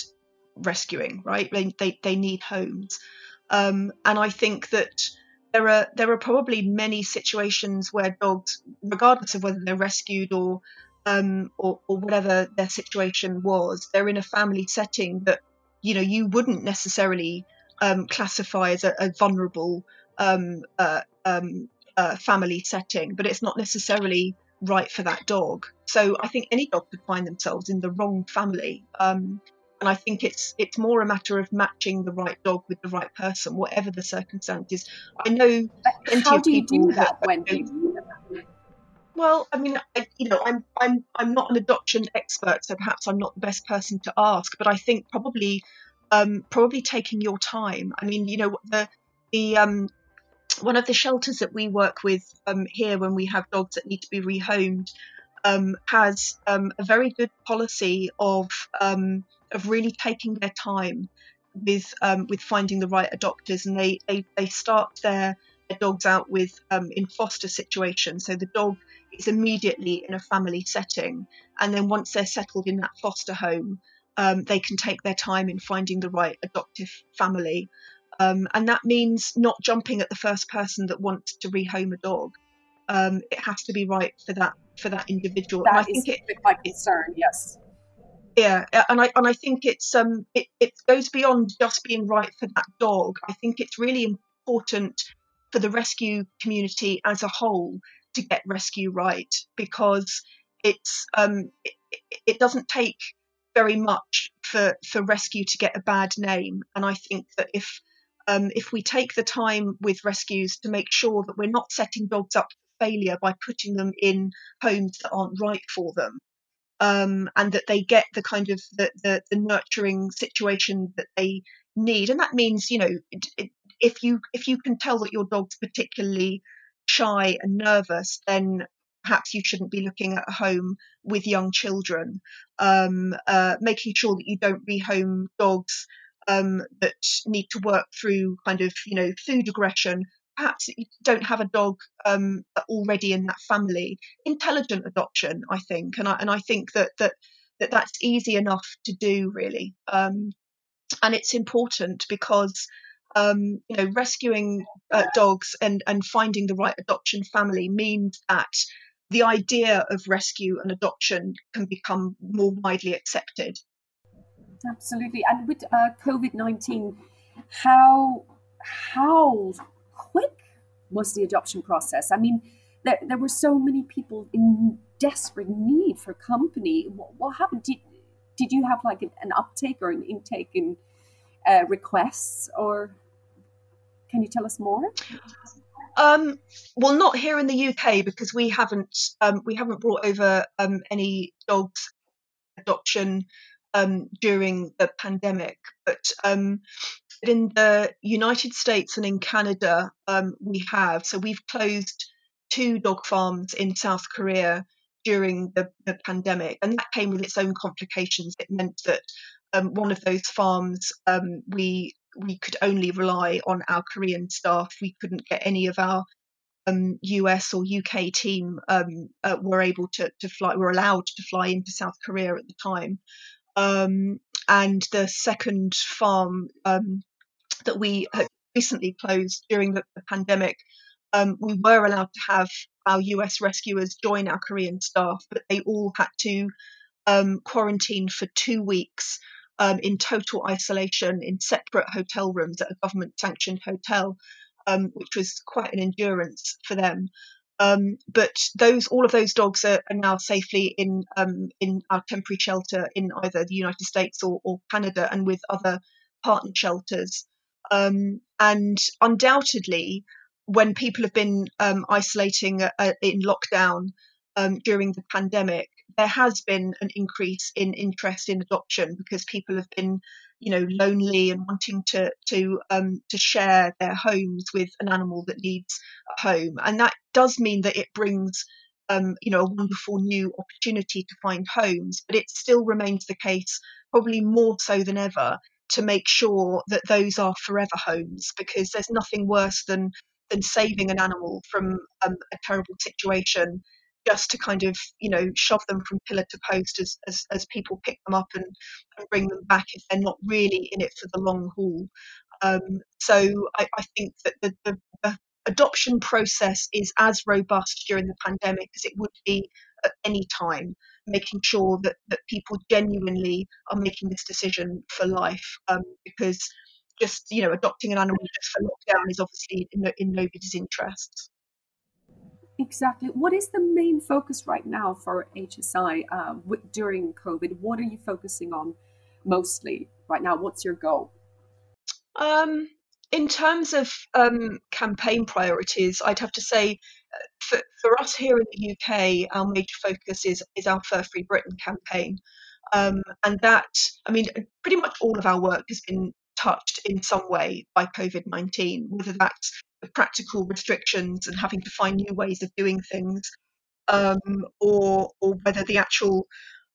[SPEAKER 3] rescuing, right? They they, they need homes. Um, and I think that there are there are probably many situations where dogs, regardless of whether they're rescued or um, or, or whatever their situation was, they're in a family setting that you know you wouldn't necessarily um, classify as a, a vulnerable um, uh, um, uh, family setting, but it's not necessarily right for that dog. So I think any dog could find themselves in the wrong family. Um, and I think it's it's more a matter of matching the right dog with the right person, whatever the circumstances. I know
[SPEAKER 1] How do you do that, Wendy?
[SPEAKER 3] Well, I mean, I, you know, I'm I'm I'm not an adoption expert, so perhaps I'm not the best person to ask. But I think probably um, probably taking your time. I mean, you know, the the um, one of the shelters that we work with um, here when we have dogs that need to be rehomed um, has um, a very good policy of um, of really taking their time with um, with finding the right adopters, and they they, they start their, their dogs out with um, in foster situations. So the dog is immediately in a family setting, and then once they're settled in that foster home, um, they can take their time in finding the right adoptive family. Um, and that means not jumping at the first person that wants to rehome a dog. Um, it has to be right for that for that individual.
[SPEAKER 1] That and I think it, my concern. Yes
[SPEAKER 3] yeah and i and i think it's um it, it goes beyond just being right for that dog i think it's really important for the rescue community as a whole to get rescue right because it's um it, it doesn't take very much for for rescue to get a bad name and i think that if um, if we take the time with rescues to make sure that we're not setting dogs up for failure by putting them in homes that aren't right for them, um, and that they get the kind of the, the, the, nurturing situation that they need. And that means, you know, if you if you can tell that your dog's particularly shy and nervous, then perhaps you shouldn't be looking at home with young children. Um, uh, making sure that you don't rehome dogs um, that need to work through kind of you know food aggression perhaps you don't have a dog um, already in that family. Intelligent adoption, I think, and I and I think that that that that's easy enough to do really, um, and it's important because. Um, you know, rescuing uh, dogs and, and finding the right adoption family means that the idea of rescue and adoption can become more widely accepted.
[SPEAKER 1] Absolutely. And with uh, COVID 19, how, how quick was the adoption process? I mean, there, there were so many people in desperate need for company. What, what happened? Did, did you have like an, an uptake or an intake in uh, requests, or can you tell us more?
[SPEAKER 3] Um, well, not here in the UK because we haven't um, we haven't brought over um, any dogs adoption um, during the pandemic, but um, in the United States and in Canada, um, we have. So we've closed two dog farms in South Korea during the, the pandemic, and that came with its own complications. It meant that um, one of those farms um, we we could only rely on our Korean staff. We couldn't get any of our um, US or UK team um, uh, were able to, to fly, were allowed to fly into South Korea at the time. Um, and the second farm um, that we had recently closed during the, the pandemic, um, we were allowed to have our US rescuers join our Korean staff, but they all had to um, quarantine for two weeks um, in total isolation in separate hotel rooms at a government sanctioned hotel, um, which was quite an endurance for them. Um, but those, all of those dogs are, are now safely in um, in our temporary shelter in either the United States or, or Canada, and with other partner shelters. Um, and undoubtedly, when people have been um, isolating uh, in lockdown during the pandemic, there has been an increase in interest in adoption because people have been, you know, lonely and wanting to to um, to share their homes with an animal that needs a home, and that does mean that it brings. Um, you know, a wonderful new opportunity to find homes, but it still remains the case, probably more so than ever, to make sure that those are forever homes because there's nothing worse than than saving an animal from um, a terrible situation just to kind of you know shove them from pillar to post as as, as people pick them up and, and bring them back if they're not really in it for the long haul. Um, so I, I, think that the, the, the, adoption process is as robust during the pandemic as it would be at any time, making sure that, that people genuinely are making this decision for life um, because just you know adopting an animal just for lockdown is obviously in, in nobody's interests.
[SPEAKER 1] Exactly. What is the main focus right now for HSI uh, during COVID? What are you focusing on mostly right now? What's your goal?
[SPEAKER 3] Um, in terms of um, campaign priorities, I'd have to say uh, for, for us here in the UK, our major focus is, is our Fur Free Britain campaign. Um, and that, I mean, pretty much all of our work has been touched in some way by COVID 19, whether that's practical restrictions and having to find new ways of doing things, um, or or whether the actual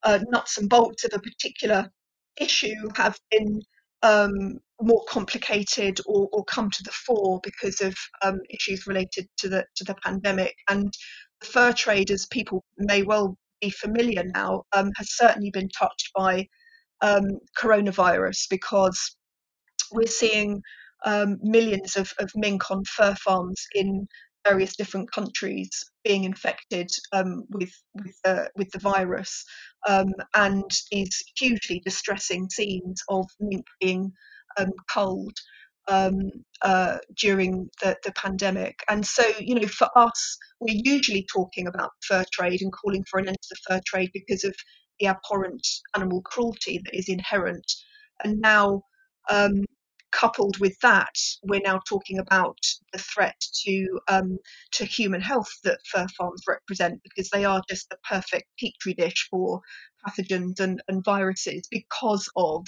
[SPEAKER 3] uh, nuts and bolts of a particular issue have been um, more complicated or, or, come to the fore because of um, issues related to the to the pandemic. And the fur trade, as people may well be familiar now, um, has certainly been touched by um, coronavirus because we're seeing um, millions of, of mink on fur farms in various different countries being infected um, with with, uh, with the virus, um, and these hugely distressing scenes of mink being um, culled um, uh, during the, the pandemic. And so, you know, for us, we're usually talking about fur trade and calling for an end to the fur trade because of the abhorrent animal cruelty that is inherent. And now um, coupled with that, we're now talking about the threat to um, to human health that fur farms represent because they are just the perfect petri dish for pathogens and, and viruses because of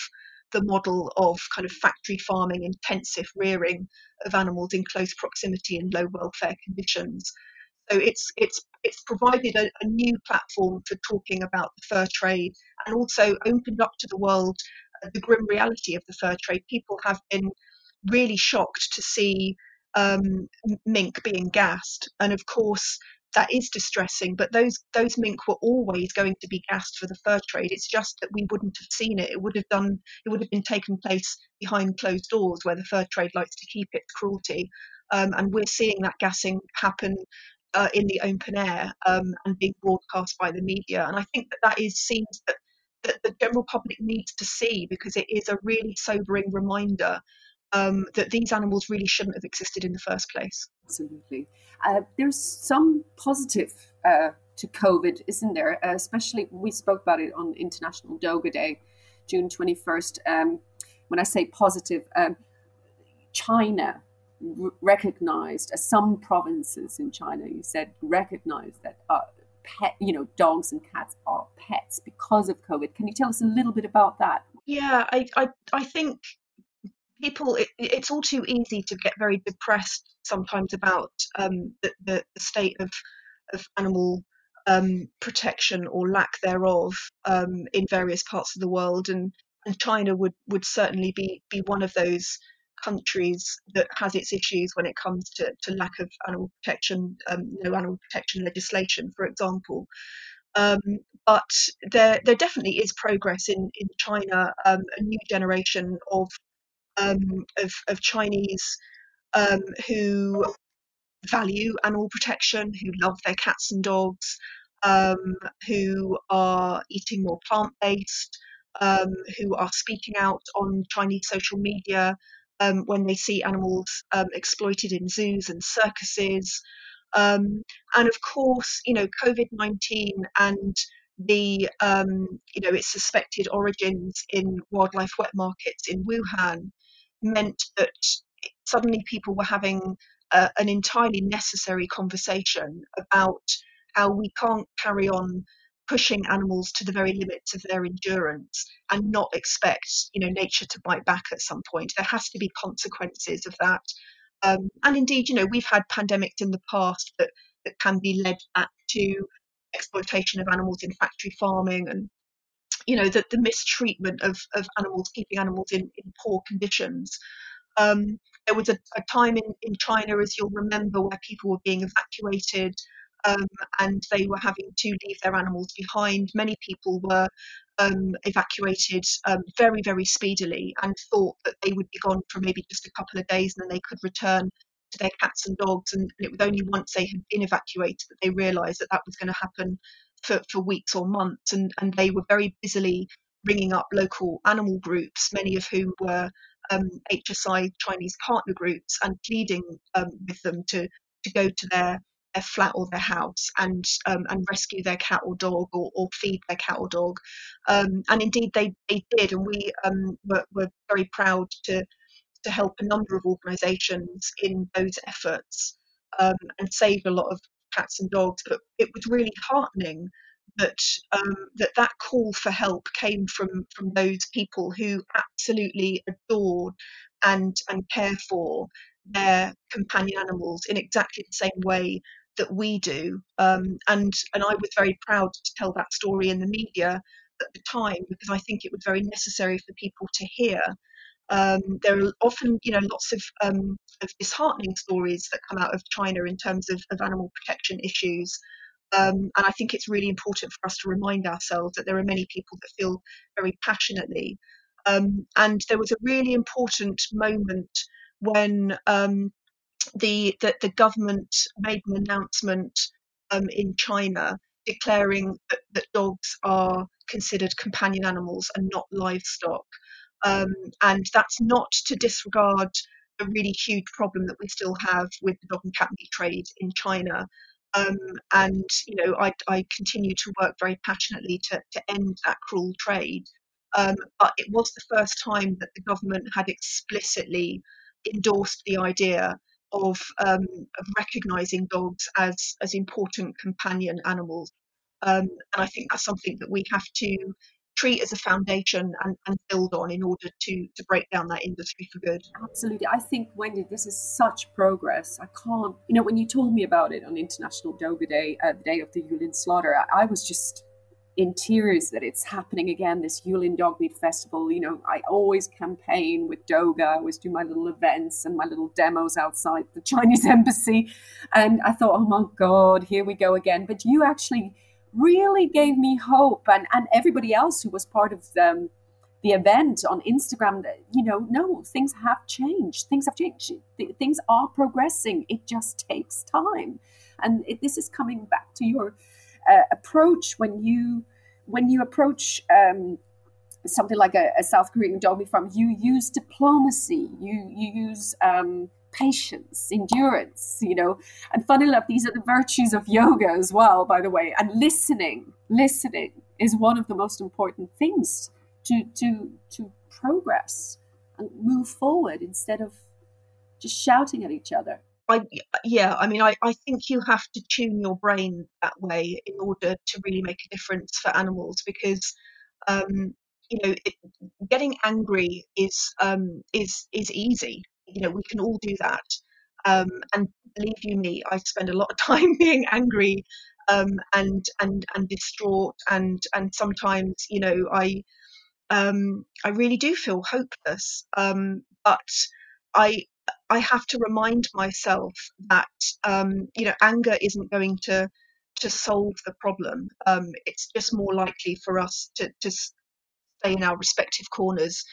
[SPEAKER 3] the model of kind of factory farming, intensive rearing of animals in close proximity and low welfare conditions. So it's it's it's provided a, a, new platform for talking about the fur trade and also opened up to the world the grim reality of the fur trade. People have been really shocked to see um, mink being gassed. And of course, that is distressing. But those those mink were always going to be gassed for the fur trade. It's just that we wouldn't have seen it. It would have done. It would have been taken place behind closed doors, where the fur trade likes to keep its cruelty. Um, and we're seeing that gassing happen uh, in the open air um, and being broadcast by the media. And I think that that is scenes that, that the general public needs to see because it is a really sobering reminder um, that these animals really shouldn't have existed in the first place.
[SPEAKER 1] Absolutely. Uh, there's some positive uh, to COVID, isn't there? Uh, especially, we spoke about it on International Doga Day, June 21st. Um, when I say positive, um, China r- recognized, uh, some provinces in China, you said, recognized that uh, pet, you know, dogs and cats are pets because of COVID. Can you tell us a little bit about that?
[SPEAKER 3] Yeah, I, I, I think people it, it's all too easy to get very depressed sometimes about um, the, the, state of of animal um, protection or lack thereof um, in various parts of the world and and China would would certainly be be one of those countries that has its issues when it comes to, to lack of animal protection, um, no animal protection legislation, for example. Um, but there, there definitely is progress in in China. Um, a new generation of um, of, of Chinese um, who value animal protection, who love their cats and dogs, um, who are eating more plant based, um, who are speaking out on Chinese social media um, when they see animals um, exploited in zoos and circuses. and of course, you know, COVID 19 and the um, you know its suspected origins in wildlife wet markets in Wuhan meant that suddenly people were having uh, an entirely necessary conversation about how we can't carry on pushing animals to the very limits of their endurance and not expect you know nature to bite back at some point. There has to be consequences of that. Um, and indeed you know we've had pandemics in the past that that can be led back to exploitation of animals in factory farming and you know the, the mistreatment of, of animals keeping animals in, in poor conditions. Um, there was a, a, time in, in China, as you'll remember, where people were being evacuated um, and they were having to leave their animals behind. Many people were um, evacuated um, very, very speedily and thought that they would be gone for maybe just a couple of days and then they could return to their cats and dogs. And it was only once they had been evacuated that they realised that that was going to happen for, for weeks or months. And, and they were very busily ringing up local animal groups, many of whom were um, HSI Chinese partner groups, and pleading um, with them to, to go to their their flat or their house and um, and rescue their cat or dog or, or feed their cat or dog. Um, and indeed, they, they did, and we um, were, were very proud to to help a number of organisations in those efforts um, and save a lot of cats and dogs. But it was really heartening that um, that that call for help came from from those people who absolutely adored and and care for their companion animals in exactly the same way that we do. Um, and and I was very proud to tell that story in the media at the time because I think it was very necessary for people to hear. Um, there are often, you know, lots of, um, of disheartening stories that come out of China in terms of, of animal protection issues. Um, and I think it's really important for us to remind ourselves that there are many people that feel very passionately. Um, and there was a really important moment when um, the, the, the government made an announcement um, in China declaring that, that, dogs are considered companion animals and not livestock. Um, and that's not to disregard a really huge problem that we still have with the dog and cat meat trade in China. Um, and you know, I, I, continue to work very passionately to, to end that cruel trade. Um, but it was the first time that the government had explicitly endorsed the idea of, um, of recognizing dogs as, as important companion animals. Um, and I think that's something that we have to treat as a foundation and, and build on in order to, to break down that industry for good.
[SPEAKER 1] Absolutely. I think, Wendy, this is such progress. I can't, you know, when you told me about it on International Doga Day, uh, the day of the Yulin slaughter, I, I was just in tears that it's happening again, this Yulin Dogmeat Festival. You know, I always campaign with Doga. I always do my little events and my little demos outside the Chinese embassy. And I thought, oh my God, here we go again. But you actually really gave me hope and, and everybody else who was part of um, the event on Instagram that, you know, no, things have changed. Things have changed. Things are progressing. It just takes time. And it, this is coming back to your uh, approach when you when you approach um, something like a, a, South Korean dogmeat farm, you use diplomacy, you you use um, patience, endurance, you know. And funny enough, these are the virtues of yoga as well, by the way. And listening, listening is one of the most important things to to to progress and move forward instead of just shouting at each other.
[SPEAKER 3] I yeah, I mean, I, I think you have to tune your brain that way in order to really make a difference for animals because um, you know it, getting angry is um, is is easy. You know, we can all do that. Um, and believe you me, I spend a lot of time being angry um, and and and distraught, and and sometimes you know I um, I really do feel hopeless. Um, but I I have to remind myself that um, you know anger isn't going to to solve the problem. Um, it's just more likely for us to to stay in our respective corners,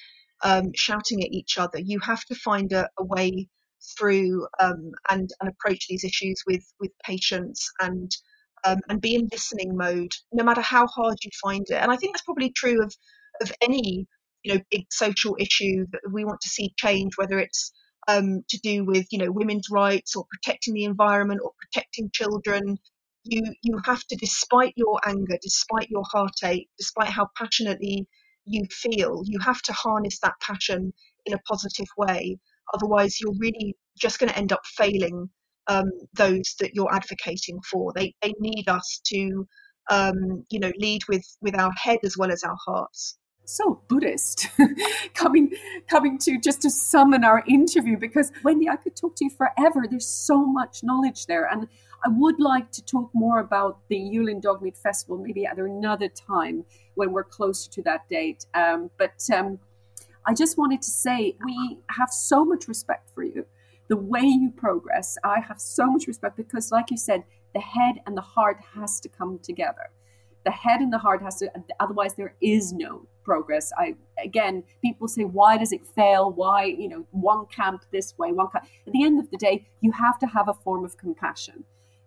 [SPEAKER 3] um, shouting at each other. You have to find a, a way through um, and and approach these issues with with patience and um, and be in listening mode, no matter how hard you find it. And I think that's probably true of of any you know big social issue that we want to see change, whether it's um, to do with you know women's rights or protecting the environment or protecting children. You you have to, despite your anger, despite your heartache, despite how passionately you feel, you have to harness that passion in a positive way. Otherwise, you're really just going to end up failing um, those that you're advocating for. They they need us to um, you know lead with with our head as well as our hearts
[SPEAKER 1] so Buddhist coming coming to just to summon our interview because Wendy, I could talk to you forever. There's so much knowledge there. And I would like to talk more about the Yulin Dogmeat Festival maybe at another time when we're closer to that date. Um, but um, I just wanted to say we have so much respect for you. The way you progress, I have so much respect because, like you said, the head and the heart has to come together the head and the heart has to otherwise there is no progress. I again people say why does it fail? Why you know one camp this way one camp at the end of the day you have to have a form of compassion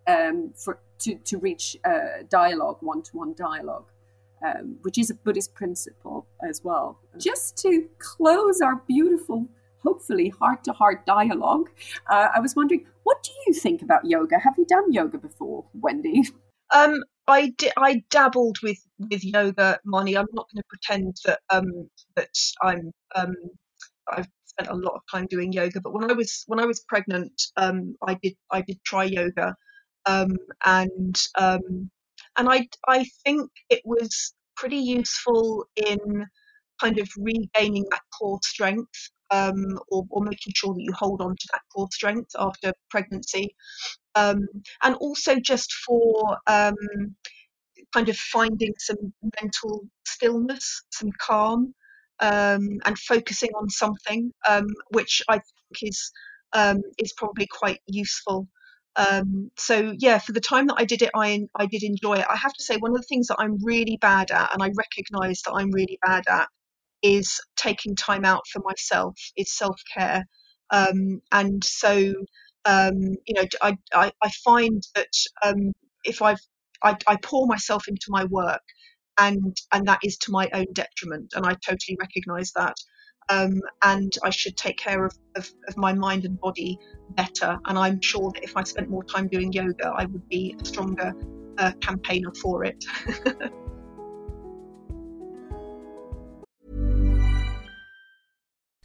[SPEAKER 1] um, for to, to reach uh, dialogue one-to-one dialogue um, which is a buddhist principle as well. Just to close our beautiful hopefully heart to heart dialogue uh, i was wondering what do you think about yoga? Have you done yoga before wendy?
[SPEAKER 3] Um, I, di- I dabbled with with yoga, Mahny. I'm not going to pretend that um, that I'm um, I've spent a lot of time doing yoga. But when I was when I was pregnant, um, I did I did try yoga, um, and um, and I I think it was pretty useful in kind of regaining that core strength um, or, or, making sure that you hold on to that core strength after pregnancy um, and also just for um, kind of finding some mental stillness, some calm, um, and focusing on something, um, which I think is um, is probably quite useful. Um, so yeah, for the time that I did it, I I did enjoy it. I have to say, one of the things that I'm really bad at, and I recognise that I'm really bad at, is taking time out for myself. Is self care, and so um, you know, I, I, I find that um, if I've, I, I pour myself into my work and, and that is to my own detriment. And I totally recognize that. Um, and I should take care of, of, of, my mind and body better. And I'm sure that if I spent more time doing yoga, I would be a stronger uh, campaigner for it.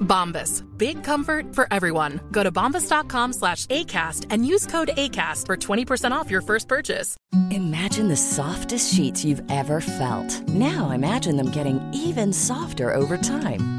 [SPEAKER 4] Bombas. Big comfort for everyone. Go to bombas.com slash ACAST and use code ACAST for 20% off your first purchase.
[SPEAKER 5] Imagine the softest sheets you've ever felt. Now imagine them getting even softer over time.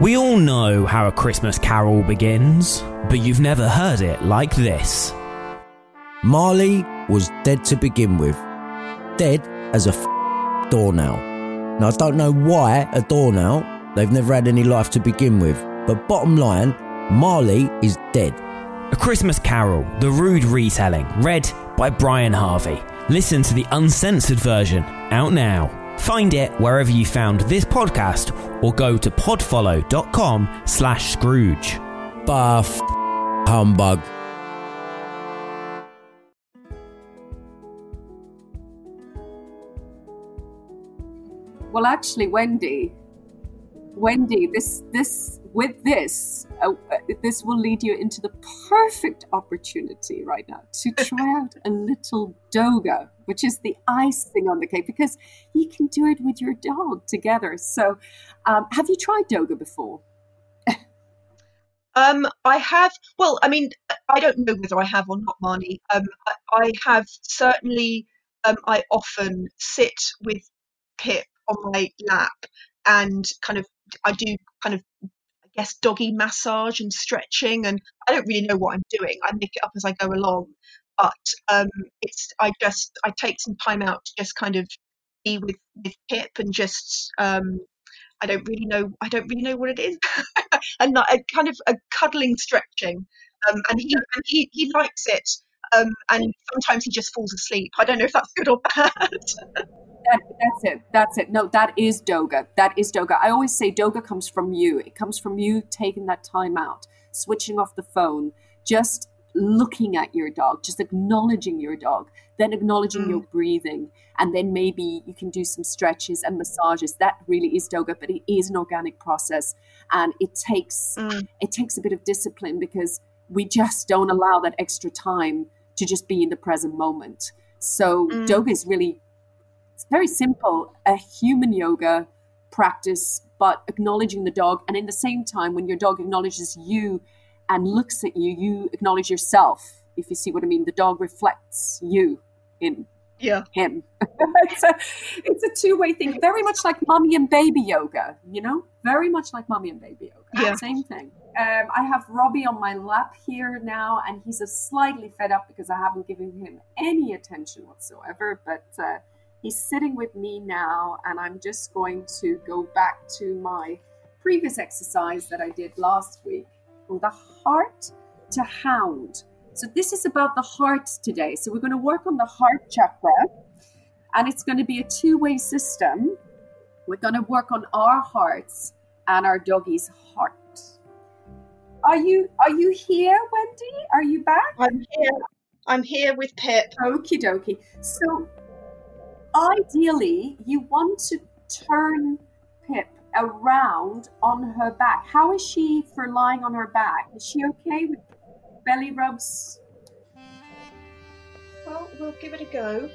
[SPEAKER 6] We all know how a Christmas carol begins, but you've never heard it like this.
[SPEAKER 7] Marley was dead to begin with. Dead as a f- doornail. Now, I don't know why a doornail, they've never had any life to begin with. But bottom line, Marley is dead.
[SPEAKER 6] A Christmas Carol, the rude retelling, read by Brian Harvey. Listen to the uncensored version, out now. Find it wherever you found this podcast or go to podfollow.com slash Scrooge.
[SPEAKER 7] Buff humbug.
[SPEAKER 1] Well, actually, Wendy, Wendy, this this with this uh, uh, this will lead you into the perfect opportunity right now to try out a little doga, which is the icing on the cake, because you can do it with your dog together. So, um, have you tried doga before?
[SPEAKER 3] Um, I have. Well, I mean, I don't know whether I have or not, Mahny. Um, I, I have certainly. Um, I often sit with Pip on my lap and kind of. I do kind of. Guess doggy massage and stretching, and I don't really know what I'm doing. I make it up as I go along, but um, it's. I just. I take some time out to just kind of be with with Pip and just. Um, I don't really know. I don't really know what it is, and not, a kind of a cuddling stretching. Um, and he and he, he likes it. Um, and sometimes he just falls asleep. I don't know if that's good or bad.
[SPEAKER 1] That, that's it. That's it. No, that is doga. That is doga. I always say doga comes from you. It comes from you taking that time out, switching off the phone, just looking at your dog, just acknowledging your dog, then acknowledging your breathing, and then maybe you can do some stretches and massages. That really is doga, but it is an organic process, and it takes it takes a bit of discipline because we just don't allow that extra time to just be in the present moment. So mm. doga is really it's very simple, a human yoga practice, but acknowledging the dog. And in the same time, when your dog acknowledges you and looks at you, you acknowledge yourself. If you see what I mean, the dog reflects you in
[SPEAKER 3] yeah.
[SPEAKER 1] him. it's a, it's a two way thing, very much like mommy and baby yoga, you know? Very much like mommy and baby yoga.
[SPEAKER 3] Yeah.
[SPEAKER 1] Same thing. Um, I have Robbie on my lap here now, and he's a slightly fed up because I haven't given him any attention whatsoever. But uh, he's sitting with me now, and I'm just going to go back to my previous exercise that I did last week from the heart to hound. So, this is about the heart today. So, we're going to work on the heart chakra, and it's going to be a two way system. We're going to work on our hearts and our doggy's heart. Are you are you here, Wendy? Are you back?
[SPEAKER 3] I'm here. I'm here with Pip.
[SPEAKER 1] Okie dokie. So ideally you want to turn Pip around on her back. How is she for lying on her back? Is she okay with belly rubs?
[SPEAKER 3] Well, we'll give it a go.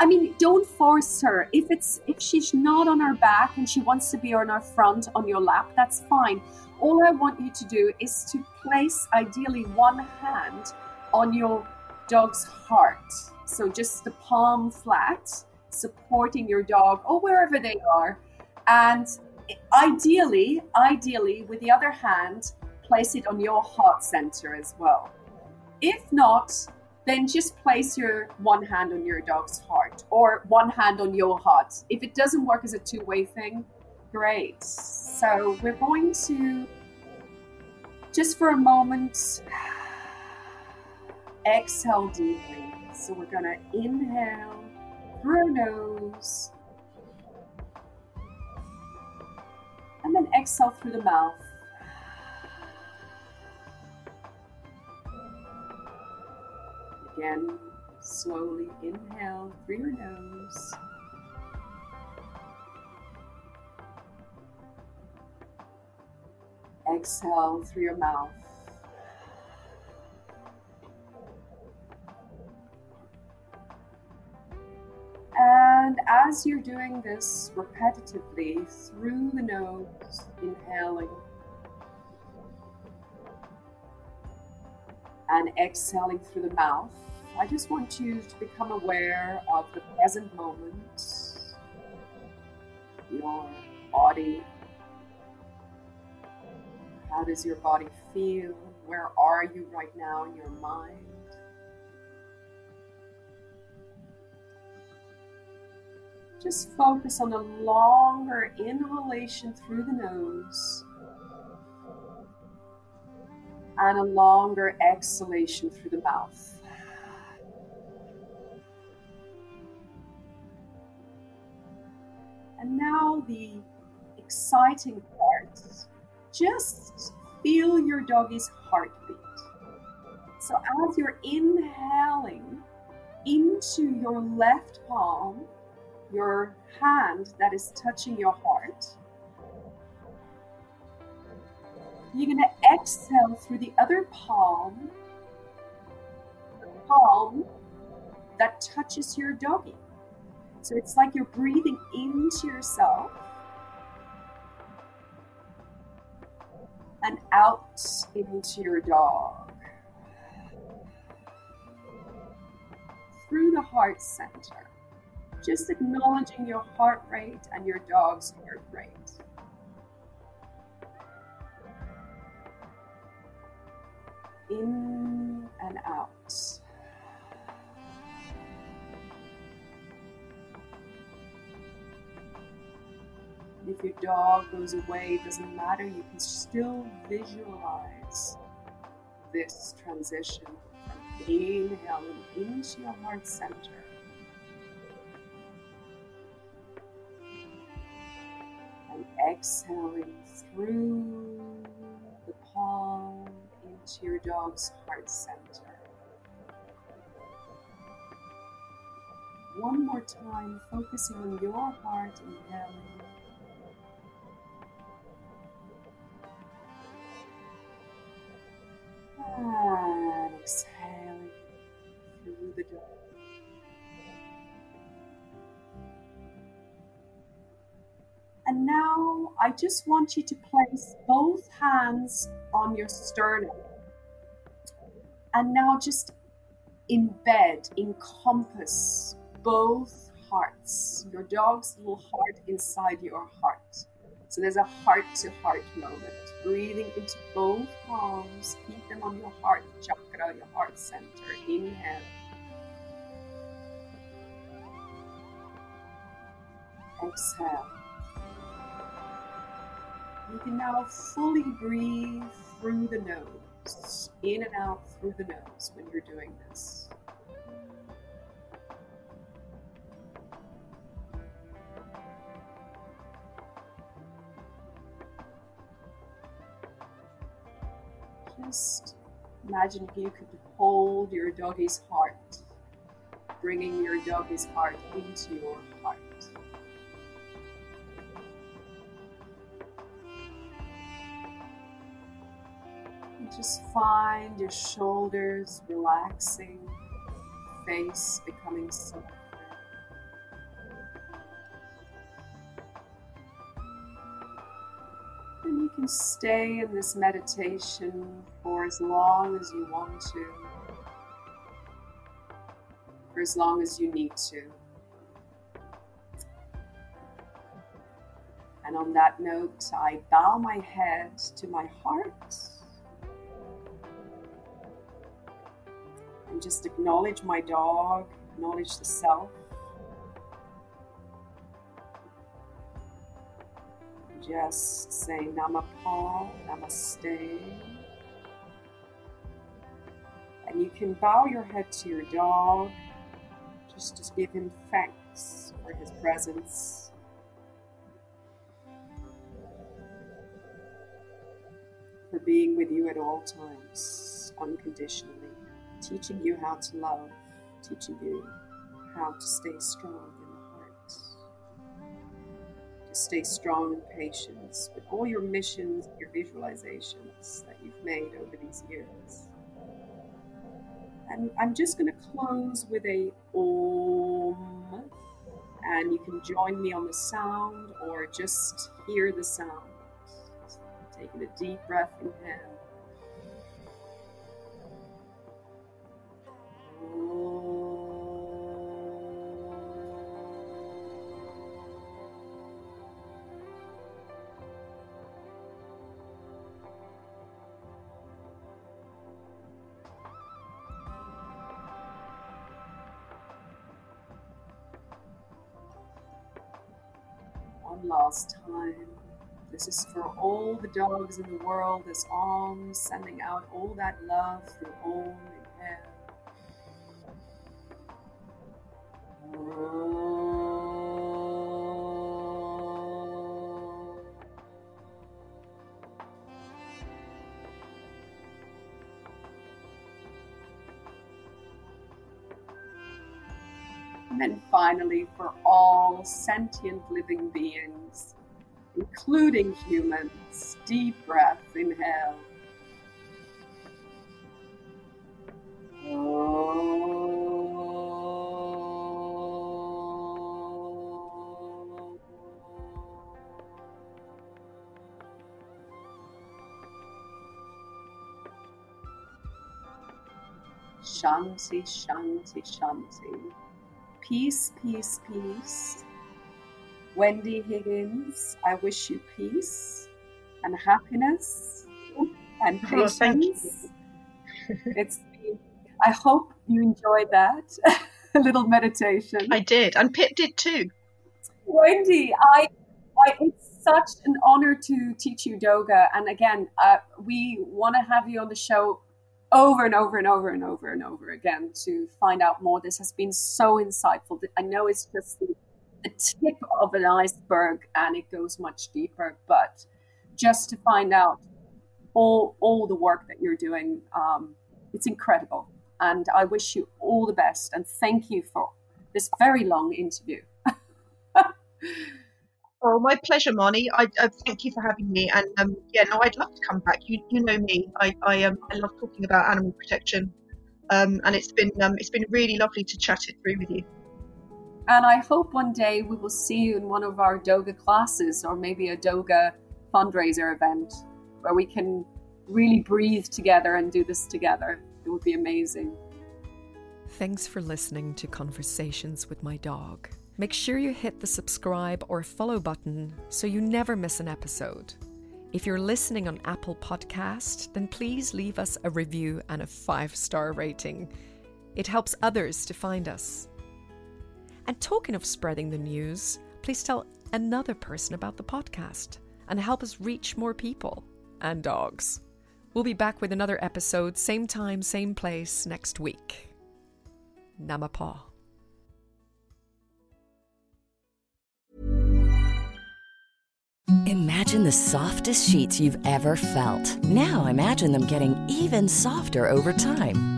[SPEAKER 1] I mean, don't force her. If it's if she's not on her back and she wants to be on her front on your lap, that's fine. All I want you to do is to place ideally one hand on your dog's heart. So just the palm flat, supporting your dog or wherever they are. And ideally, ideally, with the other hand, place it on your heart center as well. If not, then just place your one hand on your dog's heart or one hand on your heart. If it doesn't work as a two way thing, great. So we're going to just for a moment exhale deeply. So we're going to inhale through our nose and then exhale through the mouth. Again, slowly inhale through your nose. Exhale through your mouth. And as you're doing this repetitively through the nose, inhaling and exhaling through the mouth, I just want you to become aware of the present moment, your body. How does your body feel? Where are you right now in your mind? Just focus on a longer inhalation through the nose and a longer exhalation through the mouth. And now the exciting part just feel your doggy's heartbeat. So as you're inhaling into your left palm, your hand that is touching your heart. You're going to exhale through the other palm, the palm that touches your doggy. So it's like you're breathing into yourself and out into your dog. Through the heart center just acknowledging your heart rate and your dog's heart rate. In and out. If your dog goes away, it doesn't matter, you can still visualize this transition inhaling into your heart center And exhaling through the palm into your dog's heart center. One more time, focusing on your heart, and inhaling. And exhaling through the dog. And now I just want you to place both hands on your sternum. And now just embed, encompass both hearts, your dog's little heart inside your heart. So there's a heart to heart moment. Breathing into both palms, keep them on your heart chakra, your heart center. Inhale. Exhale. You can now fully breathe through the nose, in and out through the nose when you're doing this. Just imagine if you could hold your doggy's heart, bringing your doggy's heart into your heart. just find your shoulders relaxing, face becoming softer. Stay in this meditation for as long as you want to, for as long as you need to. And on that note, I bow my head to my heart and just acknowledge my dog, acknowledge the self. Just say Namapa, Namaste. And you can bow your head to your dog, just to give him thanks for his presence. For being with you at all times, unconditionally, teaching you how to love, teaching you how to stay strong stay strong in patience with all your missions, your visualizations that you've made over these years. And I'm just going to close with a Om. And you can join me on the sound or just hear the sound. Taking a deep breath in hand. One last time. This is for all the dogs in the world as Om, sending out all that love through Om sentient living beings, including humans, deep breath, inhale. Shanti, Shanti, Shanti. Peace, peace, peace. Wendy Higgins, I wish you peace and happiness and
[SPEAKER 3] you.
[SPEAKER 1] patience. it's been, I hope you enjoyed that little meditation.
[SPEAKER 3] I did, and Pip did too.
[SPEAKER 1] Wendy, I, I, it's such an honor to teach you yoga. And again, uh, we want to have you on the show over and over and over and over and over again to find out more. This has been so insightful. I know it's just the, the tip of an iceberg and it goes much deeper, but just to find out all, all the work that you're doing, um, it's incredible. And I wish you all the best and thank you for this very long interview.
[SPEAKER 3] Oh, my pleasure, Mahny. I, I thank you for having me. And um, yeah, no, I'd love to come back. You you know me. I I um I love talking about animal protection. Um, and it's been um, it's been really lovely to chat it through with you.
[SPEAKER 1] And I hope one day we will see you in one of our Doga classes or maybe a Doga fundraiser event where we can really breathe together and do this together. It would be amazing.
[SPEAKER 8] Thanks for listening to Conversations with My Dog. Make sure you hit the subscribe or follow button so you never miss an episode. If you're listening on Apple Podcast, then please leave us a review and a five-star rating. It helps others to find us. And talking of spreading the news, please tell another person about the podcast and help us reach more people and dogs. We'll be back with another episode, same time, same place next week. Namapaw.
[SPEAKER 5] Imagine the softest sheets you've ever felt. Now imagine them getting even softer over time.